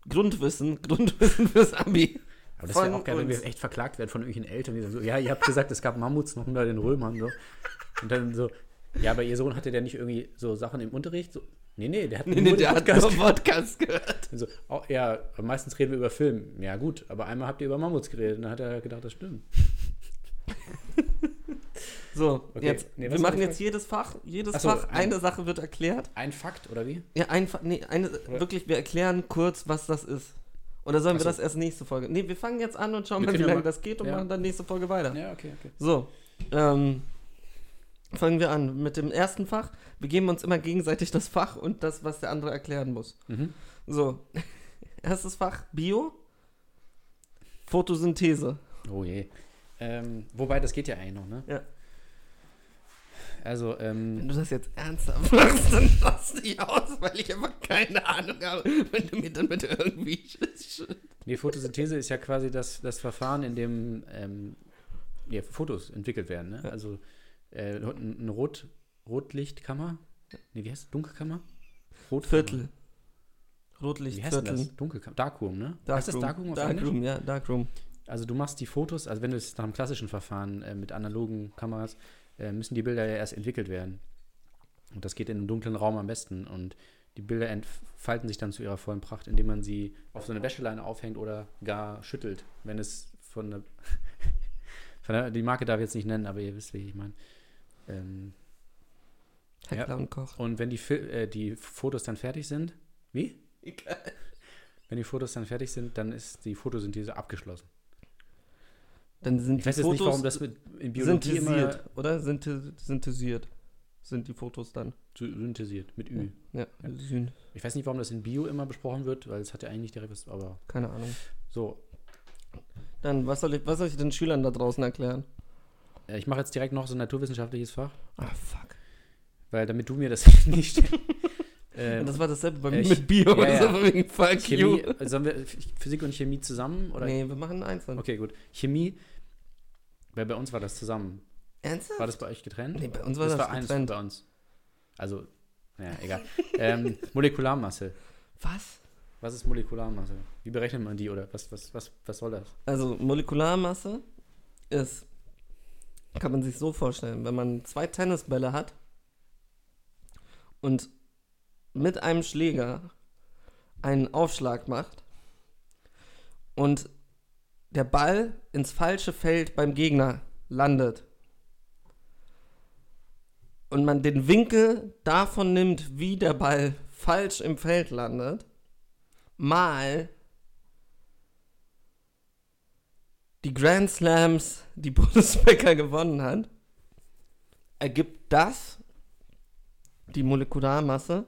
Grundwissen, Grundwissen fürs Abi. Aber das wäre auch geil, wenn wir echt verklagt werden von irgendwelchen Eltern, die so, ja, ihr habt gesagt, es gab Mammuts noch unter den Römern. So. Und dann so, ja, aber ihr Sohn hatte der nicht irgendwie so Sachen im Unterricht? So, nee, nee, der hat Nee, nur nee, der hat Podcast nur Podcast gehört. So, oh, ja, meistens reden wir über Film. Ja, gut, aber einmal habt ihr über Mammuts geredet und dann hat er gedacht, das stimmt. So, Okay, jetzt, nee, wir machen jetzt jedes Fach, jedes so, Fach, ein- eine Sache wird erklärt. Ein Fakt, oder wie? Ja, einfach, nee, eine, wirklich, wir erklären kurz, was das ist. Oder sollen Ach wir so. das erst nächste Folge? Nee, wir fangen jetzt an und schauen Wir mal, wie lange das geht und ja. machen dann nächste Folge weiter. Ja, okay, okay. So, ähm, fangen wir an mit dem ersten Fach. Wir geben uns immer gegenseitig das Fach und das, was der andere erklären muss. Mhm. So, erstes Fach Bio, Photosynthese. Oh je. Ähm, wobei, das geht ja eigentlich noch, ne? Ja. Also, Wenn ähm, du das jetzt ernsthaft machst, dann raste ich aus, weil ich einfach keine Ahnung habe, wenn du mir dann mit irgendwie die Photosynthese ist ja quasi das, das Verfahren, in dem ähm, ja, Fotos entwickelt werden, ne? Ja. Also, äh, ein eine Rot, Rotlichtkammer? Nee, wie heißt das? Dunkelkammer? Rotkammer. Viertel. Rotlichtviertel. Dunkelkammer. Darkroom, ne? heißt das Darkroom auf Englisch? Darkroom, ja, Darkroom. Also du machst die Fotos, also wenn du es nach einem klassischen Verfahren äh, mit analogen Kameras, müssen die Bilder ja erst entwickelt werden. Und das geht in einem dunklen Raum am besten. Und die Bilder entfalten sich dann zu ihrer vollen Pracht, indem man sie auf so eine Wäscheleine aufhängt oder gar schüttelt, wenn es von der, von der die Marke darf ich jetzt nicht nennen, aber ihr wisst, wie ich meine. Ähm, Heckler Ja. und Koch. und wenn die, äh, die Fotos dann fertig sind, wie? Wenn die Fotos dann fertig sind, dann ist die Photosynthese abgeschlossen. Dann sind Ich weiß die jetzt Fotos nicht, warum das mit in Biologie immer synthetisiert, oder? Synthe synthetisiert sind die Fotos dann. sy- synthetisiert mit Ü. Ja, Ja. Syn Ich weiß nicht, warum das in Bio immer besprochen wird, weil es hat ja eigentlich direkt was, aber keine Ahnung. so. Dann, was soll ich, was soll ich den Schülern da draußen erklären? Äh, Ich mache jetzt direkt noch so ein naturwissenschaftliches Fach, Ah, fuck. weil damit du mir das nicht ähm, das war dasselbe bei mir ich- mit Bio. ja, das ja. war wegen fuck Chemie, you. sollen wir Physik und Chemie zusammen? Oder? Nee, wir machen einzeln. Okay, gut. Chemie, weil bei uns war das zusammen. Ernsthaft? War das bei euch getrennt? Nee, bei uns war das, war eins getrennt. bei uns. Also, naja, egal. ähm, Molekularmasse. Was? Was ist Molekularmasse? Wie berechnet man die oder was, was, was, was soll das? Also Molekularmasse ist, kann man sich so vorstellen, wenn man zwei Tennisbälle hat und mit einem Schläger einen Aufschlag macht und der Ball ins falsche Feld beim Gegner landet. Und man den Winkel davon nimmt, wie der Ball falsch im Feld landet, mal die Grand Slams, die Boris Becker gewonnen hat, ergibt das die Molekularmasse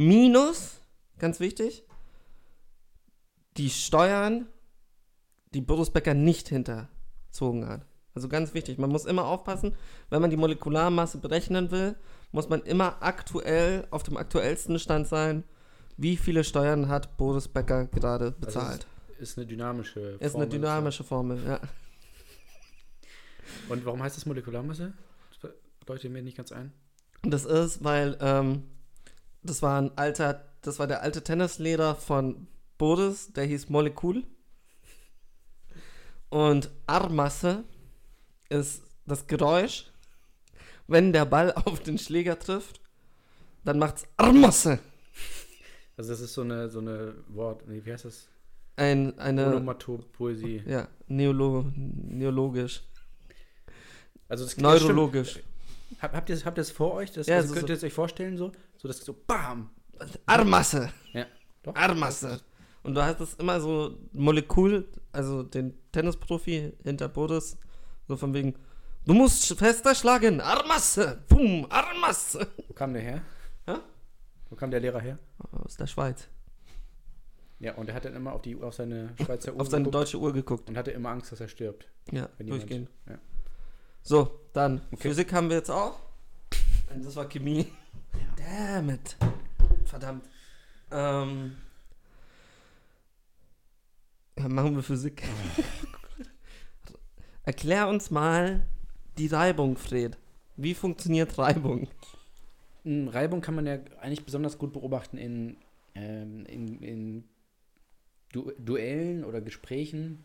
minus, ganz wichtig, die Steuern, die Boris Becker nicht hinterzogen hat. Also ganz wichtig, man muss immer aufpassen, wenn man die Molekularmasse berechnen will, muss man immer aktuell auf dem aktuellsten Stand sein, wie viele Steuern hat Boris Becker gerade bezahlt. Ist eine dynamische Ist eine Formel. dynamische Formel, ja. Und warum heißt das Molekularmasse? Das leuchtet mir nicht ganz ein. Das ist, weil ähm, das war ein alter, das war der alte Tennisleder von Boris, der hieß Molekül. Und Armasse ist das Geräusch, wenn der Ball auf den Schläger trifft, dann macht's Armasse. Also das ist so eine, so eine Wort, nee, wie heißt das? Ein, eine, Onomatopoesie. ja, Neolo, neologisch, Also das, stimmt. neurologisch. Hab, habt ihr das, habt ihr das vor euch? Das, Ja, also so- könnt ihr es euch vorstellen so? So, dass so BAM! Armasse. Ja. Doch. Armasse. Und du hast es immer so Molekül, also den Tennisprofi hinter Boris, so von wegen, du musst fester schlagen, Armasse, Pum, Armasse. Wo kam der her? Hä? Wo kam der Lehrer her? Aus der Schweiz. Ja, und er hat dann immer auf, die, auf seine Schweizer Uhr Auf seine geguckt deutsche Uhr geguckt. und hatte immer Angst, dass er stirbt. Ja, Wenn jemand- durchgehend. ja. So, dann, Okay. Physik haben wir jetzt auch. Und das war Chemie. Damn it. Verdammt. Ähm. Ja, machen wir Physik. Erklär uns mal die Reibung, Fred. Wie funktioniert Reibung? Mm, Reibung kann man ja eigentlich besonders gut beobachten in, ähm, in, in du Duellen oder Gesprächen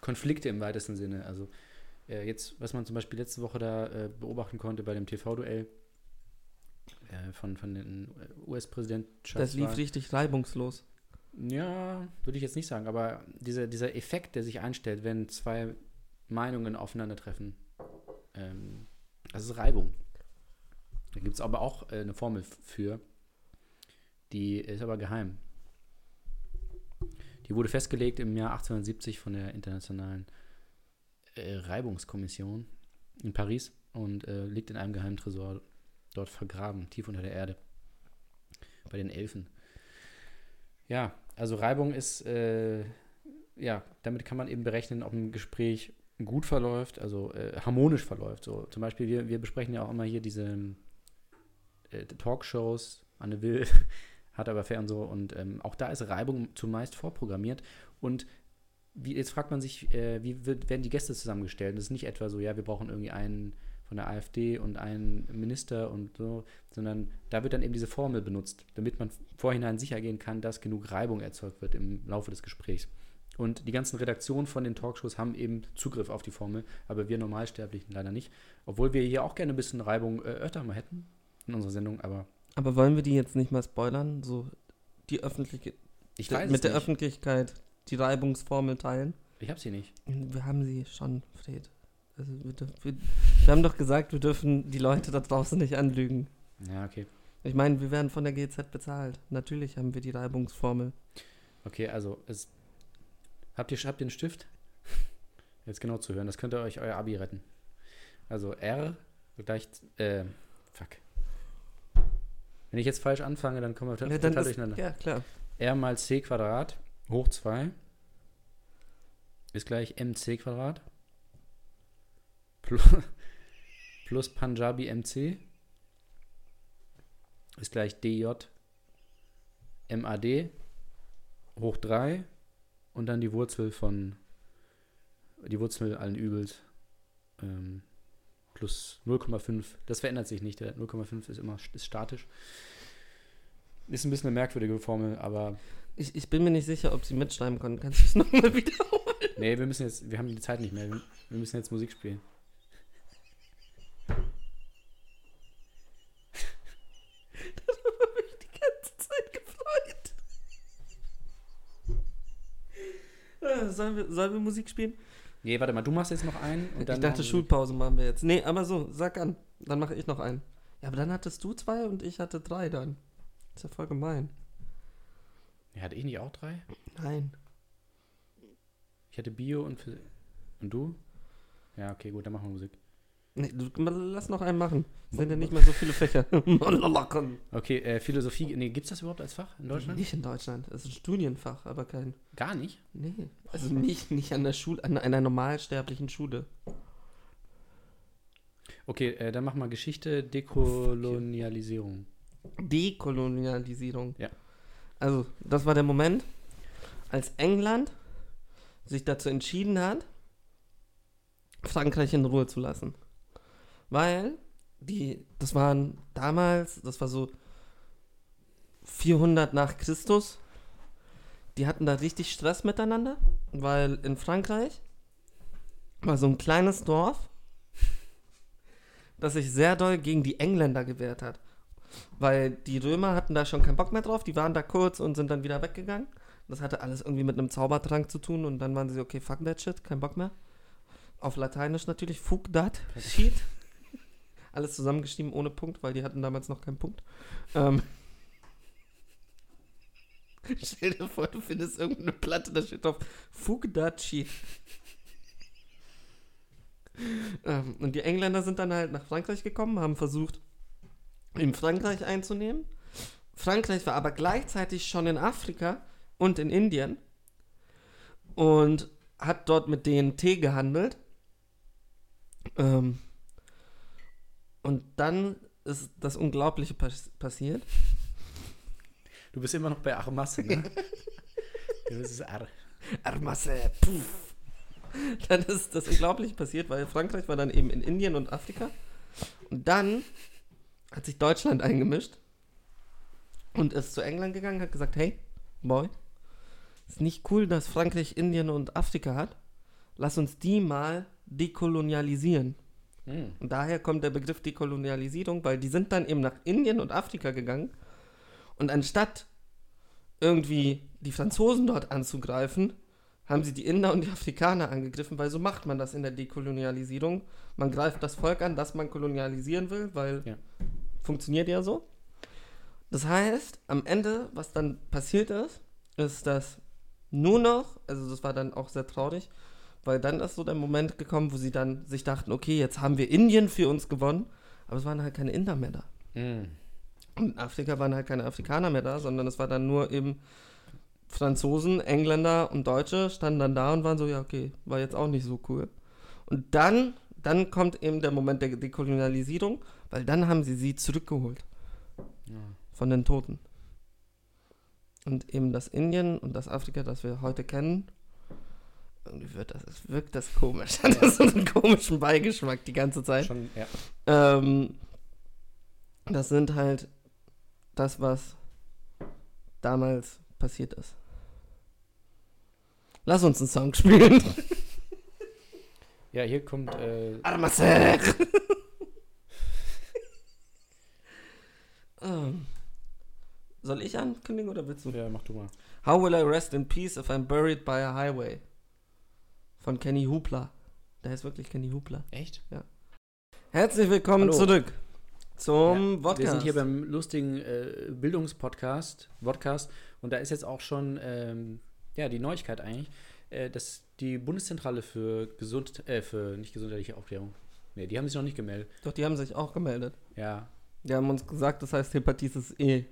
Konflikte im weitesten Sinne. Also äh, jetzt, was man zum Beispiel letzte Woche da äh, beobachten konnte bei dem TV-Duell äh, von, von den US-Präsidentschaftswahlen. Das lief richtig reibungslos. Ja, würde ich jetzt nicht sagen, aber dieser, dieser Effekt, der sich einstellt, wenn zwei Meinungen aufeinandertreffen, ähm, das ist Reibung. Da gibt es aber auch äh, eine Formel für, die ist aber geheim. Die wurde festgelegt im Jahr 1870 von der Internationalen äh, Reibungskommission in Paris und äh, liegt in einem geheimen Tresor dort vergraben, tief unter der Erde, bei den Elfen. Ja, also Reibung ist, äh, ja, damit kann man eben berechnen, ob ein Gespräch gut verläuft, also äh, harmonisch verläuft. So zum Beispiel, wir, wir besprechen ja auch immer hier diese äh, Talkshows, Anne Will hat aber und so und ähm, auch da ist Reibung zumeist vorprogrammiert und wie, jetzt fragt man sich, äh, wie wird, werden die Gäste zusammengestellt? Das ist nicht etwa so, ja, wir brauchen irgendwie einen von der AfD und einen Minister und so, sondern da wird dann eben diese Formel benutzt, damit man vorhinein sicher gehen kann, dass genug Reibung erzeugt wird im Laufe des Gesprächs. Und die ganzen Redaktionen von den Talkshows haben eben Zugriff auf die Formel, aber wir Normalsterblichen leider nicht. Obwohl wir hier auch gerne ein bisschen Reibung äh, öfter mal hätten in unserer Sendung, aber Aber wollen wir die jetzt nicht mal spoilern? So die öffentliche, ich mit weiß es der nicht. Öffentlichkeit die Reibungsformel teilen? Ich habe sie nicht. Wir haben sie schon, Fred. Also wir, wir, wir haben doch gesagt, wir dürfen die Leute da draußen nicht anlügen. Ja, okay. Ich meine, wir werden von der GZ bezahlt. Natürlich haben wir die Reibungsformel. Okay, also es, habt, ihr, habt ihr einen Stift? Jetzt genau zu hören, das könnte euch euer Abi retten. Also R gleich, äh, fuck. Wenn ich jetzt falsch anfange, dann kommen wir total, Ja, total ist, durcheinander. ja, klar. R mal C Quadrat hoch 2 ist gleich MC Quadrat plus, plus Punjabi MC ist gleich DJ MAD hoch 3 und dann die Wurzel von die Wurzel allen Übels ähm, plus 0,5. Das verändert sich nicht. Der 0,5 ist immer ist statisch. Ist ein bisschen eine merkwürdige Formel, aber Ich, ich bin mir nicht sicher, ob sie mitschreiben konnten. Kannst du es nochmal wiederholen? Nee, wir müssen jetzt, wir haben die Zeit nicht mehr. Wir müssen jetzt Musik spielen. die ganze Zeit gefreut. Sollen wir, sollen wir Musik spielen? Nee, warte mal, du machst jetzt noch einen und dann. ich dachte, Schulpause machen wir jetzt. Nee, aber so, sag an. Dann mache ich noch einen. Ja, aber dann hattest du zwei und ich hatte drei dann. Ist ja voll gemein. Ja, hatte ich nicht auch drei? Nein. Ich hatte Bio und Physik. Und du? Ja, okay, gut, dann machen wir Musik. Nee, lass noch einen machen. Es sind ja nicht mehr so viele Fächer. Okay, äh, Philosophie. Nee, gibt's das überhaupt als Fach in Deutschland? Nicht in Deutschland. Es ist ein Studienfach, aber kein. Gar nicht. Nee. Also nicht, nicht an der Schule, an einer normalsterblichen Schule. Okay, äh, dann machen wir Geschichte, Dekolonialisierung. Dekolonialisierung. Ja. Also, das war der Moment, als England sich dazu entschieden hat, Frankreich in Ruhe zu lassen. Weil die, das waren damals, das war so 400 nach Christus, die hatten da richtig Stress miteinander, weil in Frankreich war so ein kleines Dorf, das sich sehr doll gegen die Engländer gewehrt hat. Weil die Römer hatten da schon keinen Bock mehr drauf, die waren da kurz und sind dann wieder weggegangen. Das hatte alles irgendwie mit einem Zaubertrank zu tun und dann waren sie, okay, fuck that shit, kein Bock mehr. Auf Lateinisch natürlich, fuck that shit. Alles zusammengeschrieben ohne Punkt, weil die hatten damals noch keinen Punkt. Ähm. Stell dir vor, du findest irgendeine Platte, da steht drauf, shit. ähm, und die Engländer sind dann halt nach Frankreich gekommen, haben versucht, in Frankreich einzunehmen. Frankreich war aber gleichzeitig schon in Afrika und in Indien und hat dort mit denen Tee gehandelt. Ähm, und dann ist das Unglaubliche pass passiert. Du bist immer noch bei Armasse, ne? das ist Ar. Armasse, puff. Dann ist das Unglaubliche passiert, weil Frankreich war dann eben in Indien und Afrika. Und dann hat sich Deutschland eingemischt und ist zu England gegangen, hat gesagt, hey, Boy, ist nicht cool, dass Frankreich Indien und Afrika hat, lass uns die mal dekolonialisieren. Hm. Und daher kommt der Begriff Dekolonialisierung, weil die sind dann eben nach Indien und Afrika gegangen. Und anstatt irgendwie die Franzosen dort anzugreifen, haben sie die Inder und die Afrikaner angegriffen, weil so macht man das in der Dekolonialisierung. Man greift das Volk an, das man kolonialisieren will, weil Ja. funktioniert ja so. Das heißt, am Ende, was dann passiert ist, ist, dass nur noch, also das war dann auch sehr traurig, weil dann ist so der Moment gekommen, wo sie dann sich dachten, okay, jetzt haben wir Indien für uns gewonnen, aber es waren halt keine Inder mehr da. Hm. Und in Afrika waren halt keine Afrikaner mehr da, sondern es war dann nur eben Franzosen, Engländer und Deutsche standen dann da und waren so, ja, okay, war jetzt auch nicht so cool. Und dann, dann kommt eben der Moment der Dekolonialisierung, weil dann haben sie sie zurückgeholt Ja. von den Toten. Und eben das Indien und das Afrika, das wir heute kennen, irgendwie wird das, es wirkt das komisch. Hat das so einen komischen Beigeschmack die ganze Zeit. Schon, ja. Ähm, das sind halt das, was damals passiert ist. Lass uns einen Song spielen. ja, hier kommt. Äh, Armaser. ähm, soll ich ankündigen oder willst du? ja, mach du mal. How will I rest in peace if I'm buried by a highway? Von Kenny Hoopla. Der heißt wirklich Kenny Hoopla. Echt? Herzlich willkommen Hallo. zurück zum Ja, Podcast. Wir sind hier beim lustigen äh, Bildungspodcast, Podcast, und da ist jetzt auch schon ähm, ja, die Neuigkeit eigentlich, äh, dass die Bundeszentrale für Gesund, äh, für nicht gesundheitliche Aufklärung, nee, die haben sich noch nicht gemeldet. Doch, die haben sich auch gemeldet. Ja, Die haben uns gesagt, das heißt Hepatitis E.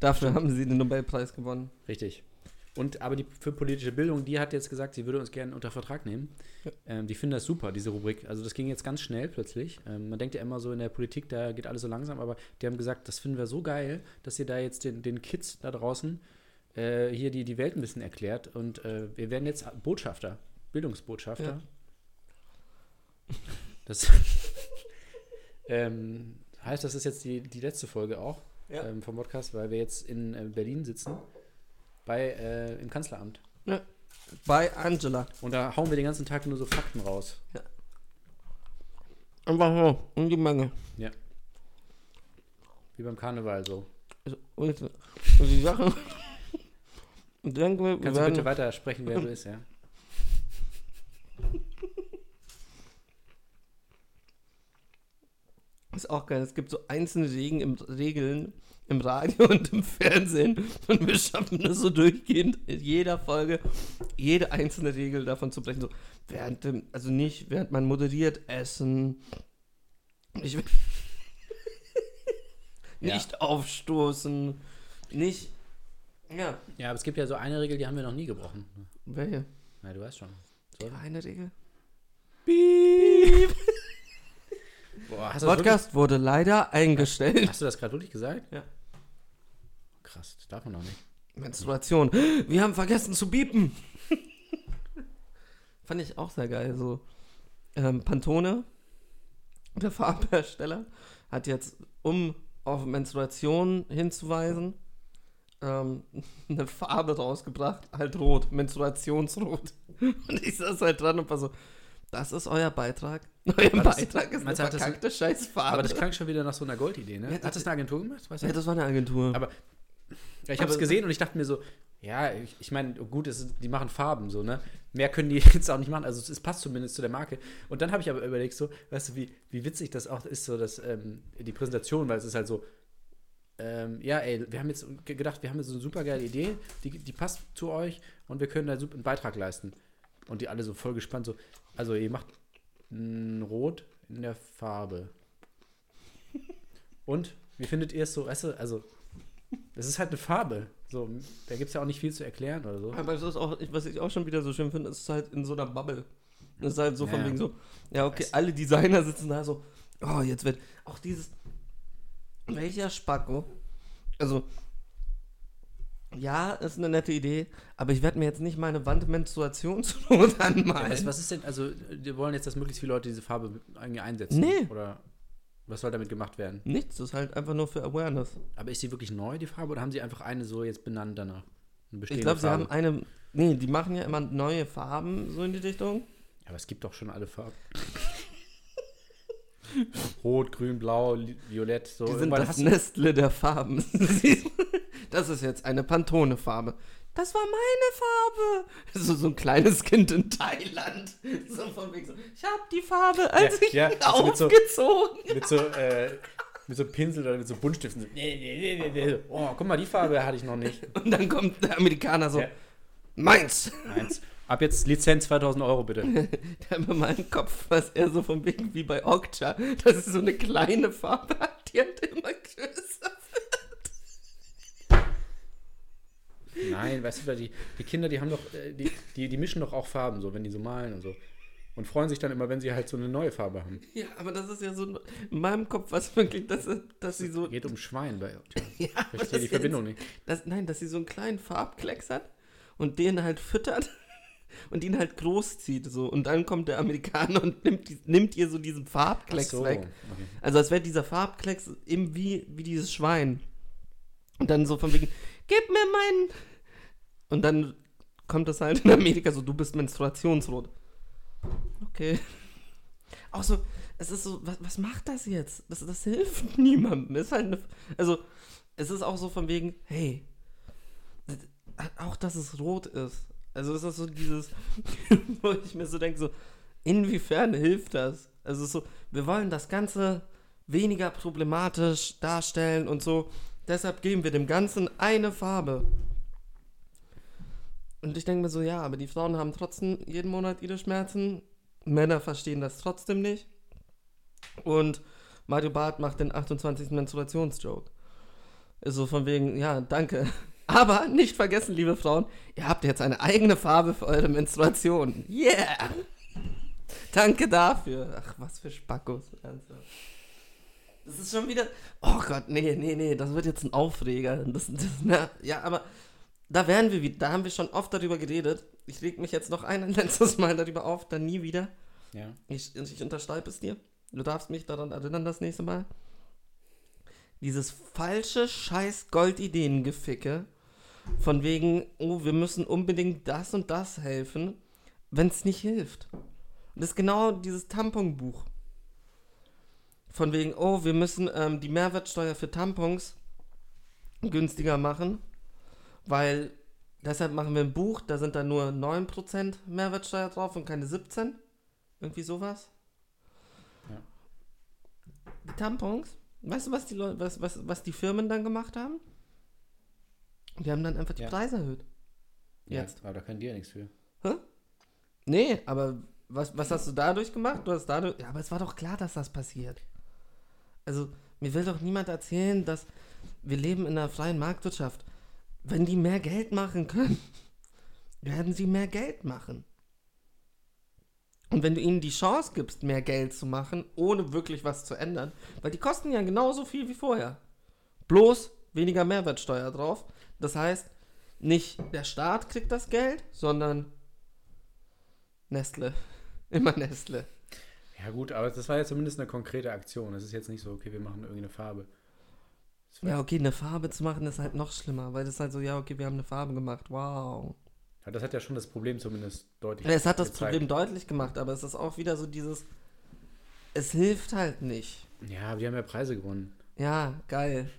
Dafür haben sie den Nobelpreis gewonnen. richtig. Und aber die für politische Bildung, die hat jetzt gesagt, sie würde uns gerne unter Vertrag nehmen. Ja. Ähm, die finden das super, diese Rubrik. Also das ging jetzt ganz schnell plötzlich. Ähm, man denkt ja immer so in der Politik, da geht alles so langsam, aber die haben gesagt, das finden wir so geil, dass ihr da jetzt den, den Kids da draußen äh, hier die, die Welt ein bisschen erklärt. Und äh, wir werden jetzt Botschafter, Bildungsbotschafter. Das ähm, heißt, das ist jetzt die, die letzte Folge auch Ja. ähm, vom Podcast, weil wir jetzt in äh, Berlin sitzen, bei, äh, im Kanzleramt. Bei Angela. Und da hauen wir den ganzen Tag nur so Fakten raus. Einfach so, um die Menge. Wie beim Karneval so. Also, und und die Sache. Ich denke, wir Kannst du bitte weiter sprechen, wer du bist, ja? ist auch geil. Es gibt so einzelne Regeln im, Radio und im Fernsehen. Und wir schaffen es so durchgehend in jeder Folge, jede einzelne Regel davon zu brechen. So, während dem, also nicht, während man moderiert, essen. Nicht, Ja. nicht aufstoßen. Nicht. Ja. Ja, aber es gibt ja so eine Regel, die haben wir noch nie gebrochen. Welche? Na, du weißt schon. So. Eine Regel? Boah, du, das Podcast wurde leider eingestellt. hast du das gerade wirklich gesagt? Ja. Krass, das darf man noch nicht. Menstruation. Wir haben vergessen zu biepen. Fand ich auch sehr geil. So, ähm, Pantone, der Farbhersteller, hat jetzt, um auf Menstruation hinzuweisen, ähm, eine Farbe rausgebracht, halt rot, Menstruationsrot. Und ich saß halt dran und war so, das ist euer Beitrag. Euer das- Beitrag ist eine verkackte Scheißfarbe. Aber das klang schon wieder nach so einer Goldidee, ne? Ja, Hat das eine Agentur gemacht? Weißt du? ja, das war eine Agentur. Aber- Ja, ich habe es gesehen und ich dachte mir so, ja, ich, ich meine, gut, es die machen Farben so, ne? Mehr können die jetzt auch nicht machen. Also es, passt zumindest zu der Marke. Und dann habe ich aber überlegt, so, weißt du, wie, wie witzig das auch ist, so dass ähm, die Präsentation, weil es ist halt so, ähm, ja, ey, wir haben jetzt ge- gedacht, wir haben jetzt so eine super geile Idee, die, die passt zu euch und wir können da super einen Beitrag leisten. Und die alle so voll gespannt, so, also ihr macht Rot in der Farbe. Und wie findet ihr es so, weißt du, also es ist halt eine Farbe. So, da gibt es ja auch nicht viel zu erklären oder so. Aber es ist auch, was ich auch schon wieder so schön finde, ist halt in so einer Bubble. Es ist halt so von Ja. wegen so, ja, okay, alle Designer sitzen da so, oh, jetzt wird auch dieses, welcher Spacko, also, ja, ist eine nette Idee, aber ich werde mir jetzt nicht meine Wand Menstruationsrot Ja, anmalen. was, was ist denn, also wir wollen jetzt, dass möglichst viele Leute diese Farbe eigentlich einsetzen. Nee. Oder was soll damit gemacht werden? Nichts, das ist halt einfach nur für Awareness. Aber ist sie wirklich neu, die Farbe, oder haben sie einfach eine so jetzt benannt danach? Eine Ich glaube, sie haben eine, nee, die machen ja immer neue Farben so in die Richtung. Aber es gibt doch schon alle Farben. Rot, grün, blau, violett. So. Die sind Irgendwann das Nestle der Farben. das ist jetzt eine Pantone-Farbe. Das war meine Farbe. So, so ein kleines Kind in Thailand. So von wegen so, ich hab die Farbe, als Ja, ich ja, ihn also mit so- aufgezogen. mit so, äh, mit so Pinsel oder mit so Buntstiften. So, nee, nee, nee, nee, nee. Oh, guck mal, die Farbe hatte ich noch nicht. Und dann kommt der Amerikaner so, Ja. meins. Eins. Ab jetzt Lizenz 2000 Euro bitte. Der hat in meinem Kopf, was er so von wegen wie bei Okja, dass es so eine kleine Farbe hat, die halt immer größer Nein, weißt du, die, die Kinder, die haben doch, äh, die, die, die mischen doch auch Farben, so, wenn die so malen und so. Und freuen sich dann immer, wenn sie halt so eine neue Farbe haben. Ja, aber das ist ja so in meinem Kopf was wirklich, dass, dass sie so. Geht um Schwein bei Ja, aber Verstehe die jetzt- Verbindung nicht. Das, nein, dass sie so einen kleinen Farbklecks hat und den halt füttert und ihn halt großzieht. So. Und dann kommt der Amerikaner und nimmt, nimmt ihr so diesen Farbklecks so, weg. okay. Also als wäre dieser Farbklecks eben wie, wie dieses Schwein. Und dann so von wegen, gib mir meinen. Und dann kommt das halt in Amerika so, du bist menstruationsrot. Okay. Auch so, es ist so, was, was macht das jetzt? Das, das hilft niemandem. Ist halt eine, also, es ist auch so von wegen, hey, auch dass es rot ist. Also ist so dieses, wo ich mir so denke, so, inwiefern hilft das? Also so, wir wollen das Ganze weniger problematisch darstellen und so. Deshalb geben wir dem Ganzen eine Farbe. Und ich denke mir so, ja, aber die Frauen haben trotzdem jeden Monat ihre Schmerzen. Männer verstehen das trotzdem nicht. Und Mario Barth macht den 28. Menstruationsjoke. So von wegen, ja, danke. Aber nicht vergessen, liebe Frauen, ihr habt jetzt eine eigene Farbe für eure Menstruation. Yeah! Danke dafür. Ach, was für Spackos. Ernsthaft. Das ist schon wieder. Oh Gott, nee, nee, nee, das wird jetzt ein Aufreger. Das, das, na, ja, aber da wären wir wieder. Da haben wir schon oft darüber geredet. Ich reg mich jetzt noch ein letztes Mal darüber auf, dann nie wieder. Ja. Ich, ich unterschreibe es dir. Du darfst mich daran erinnern das nächste Mal. Dieses falsche scheiß Goldideengeficke von wegen, oh, wir müssen unbedingt das und das helfen, wenn es nicht hilft. Und das ist genau dieses Tamponbuch. Von wegen, oh, wir müssen ähm, die Mehrwertsteuer für Tampons günstiger machen, weil deshalb machen wir ein Buch, da sind dann nur 9% Mehrwertsteuer drauf und keine 17. Irgendwie sowas. Ja. Die Tampons, weißt du, was die Leute, was, was, was die Firmen dann gemacht haben? Die haben dann einfach die Ja. Preise erhöht. ja. Jetzt. Aber da kann dir ja nichts für. Nee, aber was, was hast du dadurch gemacht? Du hast dadurch. Ja, aber es war doch klar, dass das passiert. Also, mir will doch niemand erzählen, dass wir leben in einer freien Marktwirtschaft. Wenn die mehr Geld machen können, werden sie mehr Geld machen. Und wenn du ihnen die Chance gibst, mehr Geld zu machen, ohne wirklich was zu ändern, weil die kosten ja genauso viel wie vorher. Bloß weniger Mehrwertsteuer drauf. Das heißt, nicht der Staat kriegt das Geld, sondern Nestle. Immer Nestle. Ja, gut, aber das war ja zumindest eine konkrete Aktion. Das ist jetzt nicht so, okay, wir machen irgendeine Farbe. Ja, okay, eine Farbe zu machen ist halt noch schlimmer, weil das halt so, ja, okay, wir haben eine Farbe gemacht, wow. Ja, das hat ja schon das Problem zumindest deutlich. Es hat das gezeigt. Problem deutlich gemacht, aber es ist auch wieder so dieses, es hilft halt nicht. Ja, aber die haben ja Preise gewonnen. Ja, geil.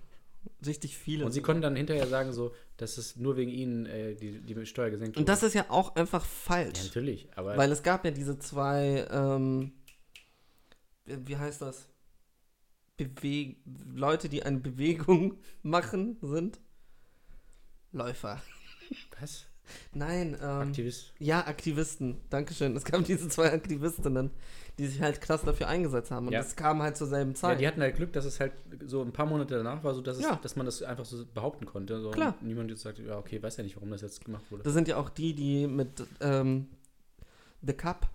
Richtig viele. Und sie konnten dann hinterher sagen, so, dass es nur wegen ihnen äh, die, die Steuer gesenkt Und das ist ja auch einfach falsch. Ja, natürlich. Aber Weil es gab ja diese zwei, ähm, wie heißt das? Beweg Leute, die eine Bewegung machen, sind Läufer. was? Nein, ähm, Aktivist. ja, Aktivisten. Dankeschön. Es gab diese zwei Aktivistinnen, die sich halt krass dafür eingesetzt haben. Und Ja. das kam halt zur selben Ja, Zeit. die hatten halt Glück, dass es halt so ein paar Monate danach war, so dass, es, Ja. dass man das einfach so behaupten konnte. So, Klar. Und niemand jetzt sagt, ja, okay, weiß ja nicht, warum das jetzt gemacht wurde. Das sind ja auch die, die mit ähm, The Cup